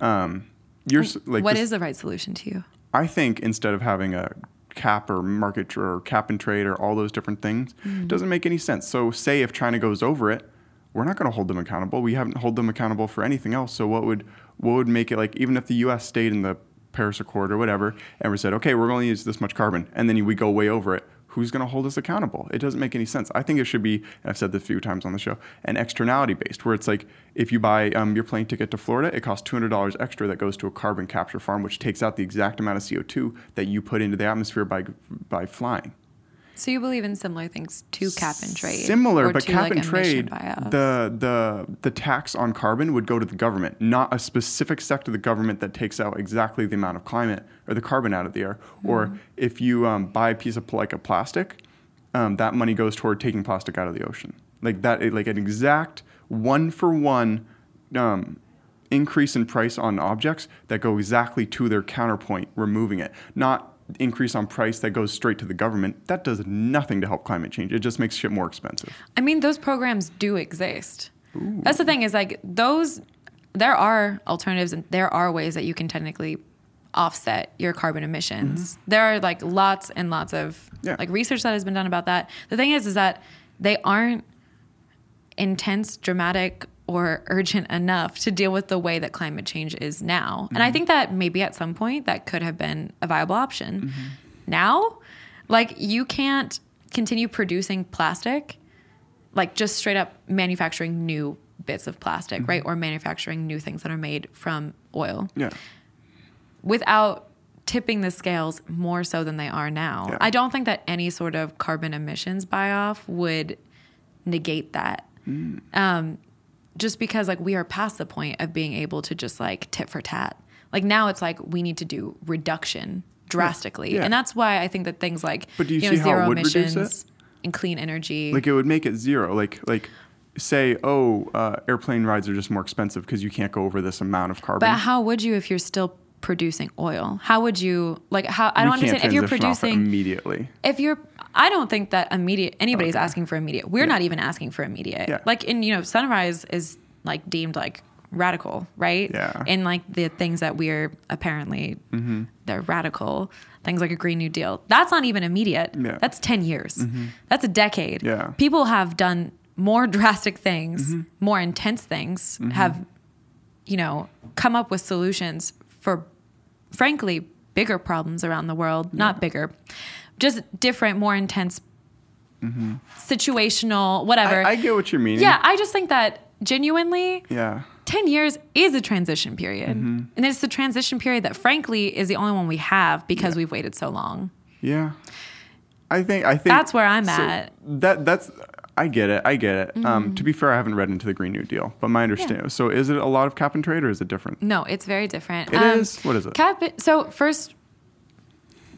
Um, you're like What this- is the right solution to you I think instead of having a cap or market or cap and trade or all those different things, it doesn't make any sense. So, say if China goes over it, we're not going to hold them accountable. We haven't hold them accountable for anything else. So, what would what would make it like even if the U.S. stayed in the Paris Accord or whatever, and we said, okay, we're going to use this much carbon, and then we go way over it. Who's going to hold us accountable? It doesn't make any sense. I think it should be, I've said this a few times on the show, an externality based, where it's like if you buy um, your plane ticket to Florida, it costs $200 extra that goes to a carbon capture farm, which takes out the exact amount of CO2 that you put into the atmosphere by, by flying. So you believe in similar things to cap and trade? Similar, or but to, cap like, and trade, the the the tax on carbon would go to the government, not a specific sector of the government that takes out exactly the amount of climate or the carbon out of the air. Or Mm-hmm. if you um, buy a piece of like a plastic, um, that money goes toward taking plastic out of the ocean. Like that, like an exact one for one um, increase in price on objects that go exactly to their counterpoint, removing it, not increase on price that goes straight to the government. That does nothing to help climate change. It just makes shit more expensive. I mean, those programs do exist. That's the thing is like those. There are alternatives and there are ways that you can technically offset your carbon emissions. There are like lots and lots of Mm-hmm. Yeah. like research that has been done about that. The thing is, is that they aren't intense, dramatic, or urgent enough to deal with the way that climate change is now. And I think that maybe at some point that could have been a viable option. Now, like you can't continue producing plastic like just straight up manufacturing new bits of plastic, Mm-hmm. right? Or manufacturing new things that are made from oil Yeah. without tipping the scales more so than they are now. Yeah. I don't think that any sort of carbon emissions buy off would negate that. Mm. Um, just because like we are past the point of being able to just like tit for tat. Like now it's like we need to do reduction drastically. Yeah. And that's why I think that things like But do you know, see how it zero would reduce it? emissions and clean energy. Like it would make it zero. Like like say, oh, uh, airplane rides are just more expensive because you can't go over this amount of carbon. but how would you if you're still producing oil? How would you like how I don't understand if you're transition off it producing immediately. if you're i don't think that immediate anybody's asking for immediate we're not even asking for immediate Yeah. like in you know sunrise is like deemed like radical right Yeah. Mm-hmm. in like the things that we're apparently they're radical things like a green new deal that's not even immediate Yeah. Mm-hmm. that's 10 years that's a decade Yeah. people have done more drastic things more intense things have you know come up with solutions for frankly bigger problems around the world not bigger just different more intense mm-hmm. situational whatever I, I get what you're meaning. yeah i just think that genuinely Yeah. 10 years is a transition period mm-hmm. and it's the transition period that frankly is the only one we have because we've waited so long Yeah. I think I think That's where I'm so at. That that's I get it. I get it. Um, Mm-hmm. to be fair, I haven't read into the Green New Deal, but my understanding. So, is it a lot of cap and trade, or is it different? no it's very different It is? What is it? cap so first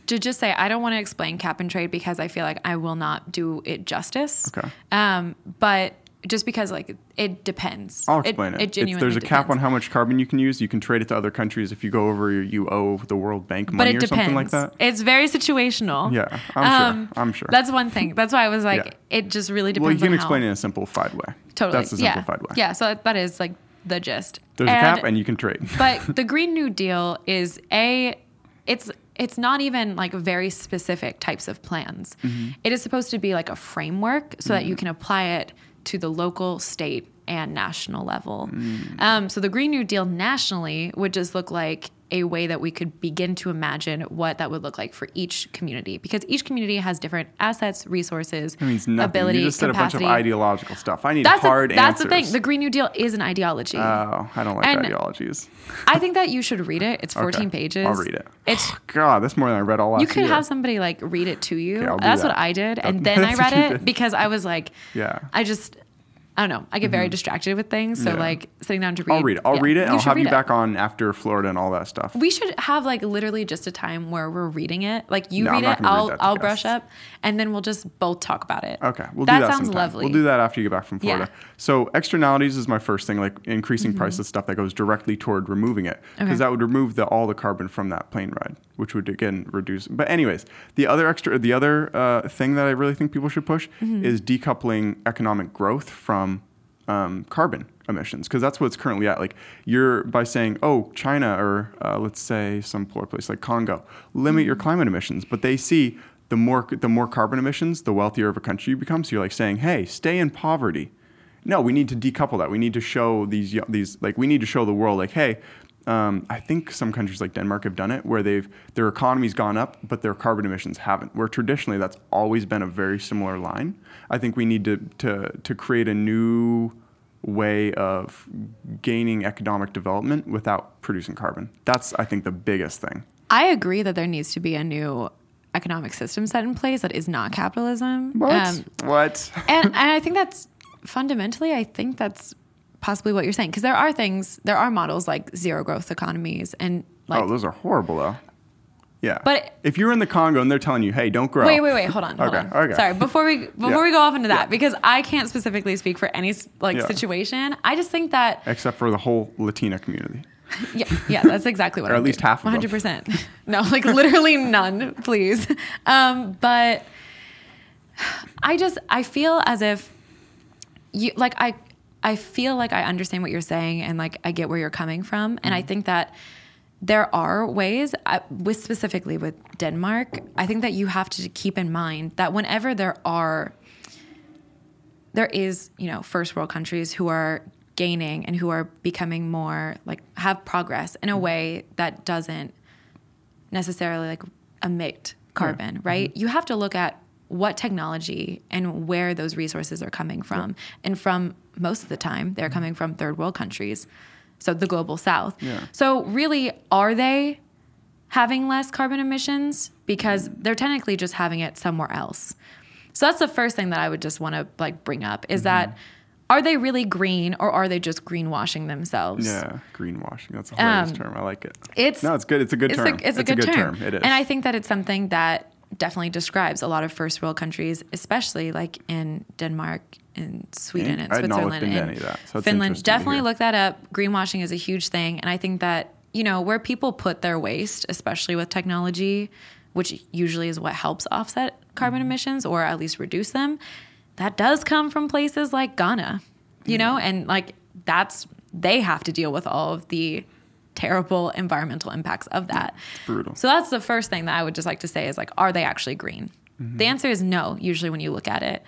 to just say i don't want to explain cap and trade because i feel like i will not do it justice Okay. um, but just because like it depends I'll explain it. it, genuinely there's a cap on how much carbon you can use. You can trade it to other countries. If you go over, you, owe the World Bank money it or something like that. it's very situational Yeah, I'm Um, sure. I'm sure. that's one thing that's why i was like Yeah. it just really depends well, you can explain how, it in a simplified way. totally That's the yeah. simplified way. yeah so that, that is like the gist There's a cap, and you can trade. but the green new deal is a it's it's not even like very specific types of plans Mm-hmm. It is supposed to be like a framework so that you can apply it to the local state and national level Mm. um, so the green new deal nationally would just look like a way that we could begin to imagine what that would look like for each community because each community has different assets resources means nothing. ability you just said capacity a bunch of ideological stuff. I need that's, hard the, that's answers. the thing the green new deal is an ideology Oh, I don't like And- ideologies. i think that you should read it it's 14 Okay, pages I'll read it. it's God, that's more than I read all last You could year. have somebody like read it to you. Okay, That's that. what I did, and then I read it because I was like, Yeah. I just, I don't know, I get very distracted with things. So Yeah. like sitting down to read. I'll read it. I'll yeah, read it, and I'll have you it. back on after Florida and all that stuff. We should have like literally just a time where we're reading it. Like you No, read it, gonna read I'll I'll guests. brush up, and then we'll just both talk about it. Okay, we'll that do that sounds sometime. lovely. We'll do that after you get back from Yeah. Florida. So externalities is my first thing, like increasing Mm-hmm. prices stuff that goes directly toward removing it, because Okay. that would remove the, all the carbon from that plane ride, which would again reduce. But anyways, the other extra, the other uh, thing that I really think people should push Mm-hmm. is decoupling economic growth from um, carbon emissions, because that's what it's currently at. Like you're by saying, oh, China or uh, let's say some poor place like Congo, limit your climate emissions, but they see the more the more carbon emissions, the wealthier of a country you become. So you're like saying, hey, stay in poverty. No, we need to decouple that. We need to show these these like we need to show the world like, hey, um, I think some countries like Denmark have done it where they've their economy's gone up, but their carbon emissions haven't. Where traditionally that's always been a very similar line. I think we need to to to create a new way of gaining economic development without producing carbon. That's I think the biggest thing. I agree that there needs to be a new economic system set in place that is not capitalism. What? Um, what? and, and I think that's fundamentally, I think that's possibly what you're saying. Because there are things, there are models like zero growth economies and like. oh, those are horrible though. Yeah. But- if you're in the Congo and they're telling you, "Hey, don't grow." Wait, wait, wait. Hold on. Hold Okay, on. okay. Sorry. Before we before Yeah. we go off into that, Yeah. because I can't specifically speak for any like Yeah. situation. I just think that Except for the whole Latina community. yeah, yeah, that's exactly what. Or at least do. half of them. 100. percent No, like literally none, please. Um, but I just I feel as if you like I I feel like I understand what you're saying and like I get where you're coming from, and I Mm-hmm. think that there are ways uh, with specifically with Denmark. I think that you have to keep in mind that whenever there are there is, you know, first world countries who are gaining and who are becoming more like have progress in a Mm-hmm. way that doesn't necessarily like emit carbon, right? Mm-hmm. You have to look at what technology and where those resources are coming from. And from most of the time, they're mm-hmm. coming from third world countries, so the global south. Yeah. So, really, are they having less carbon emissions? Because mm-hmm. they're technically just having it somewhere else. So, that's the first thing that I would just want to like bring up is that mm-hmm. are they really green or are they just greenwashing themselves? Yeah, greenwashing. That's a um, hilarious Um, term. I like it. It's no, it's good. It's a good it's term. A, it's, a good, term. It is. And I think that it's something that definitely describes a lot of first world countries, especially like in Denmark and Sweden and not Switzerland and any of that, so Finland. Definitely look that up. Greenwashing is a huge thing. And I think that, you know, where people put their waste, especially with technology, which usually is what helps offset carbon Mm-hmm. emissions or at least reduce them, that does come from places like Ghana, you know, and like that's, they have to deal with all of the terrible environmental impacts of that. brutal. So that's the first thing that I would just like to say is like, are they actually green? Mm-hmm. The answer is no, usually when you look at it.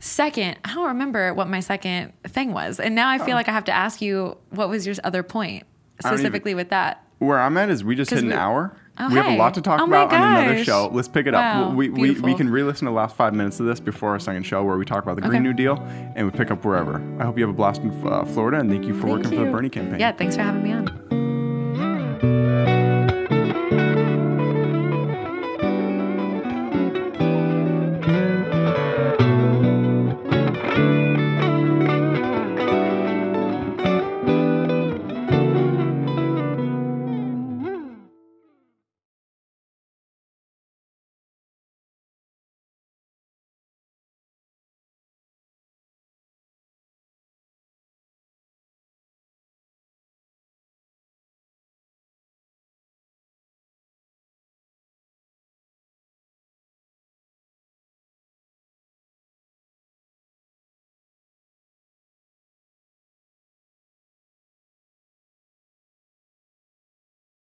Second, I don't remember what my second thing was. And now I feel like I have to ask you what was your other point don't even- specifically with that? Where I'm at is we just hit an we- hour. Oh, we have a lot to talk Oh about on another show. Let's pick it Wow, up. We, we, we can re-listen to the last five minutes of this before our second show where we talk about the Green Okay. New Deal and we pick up wherever. I hope you have a blast in uh, Florida and thank you for Thank working for the. Bernie campaign. Yeah, thanks for having me on. Thank you.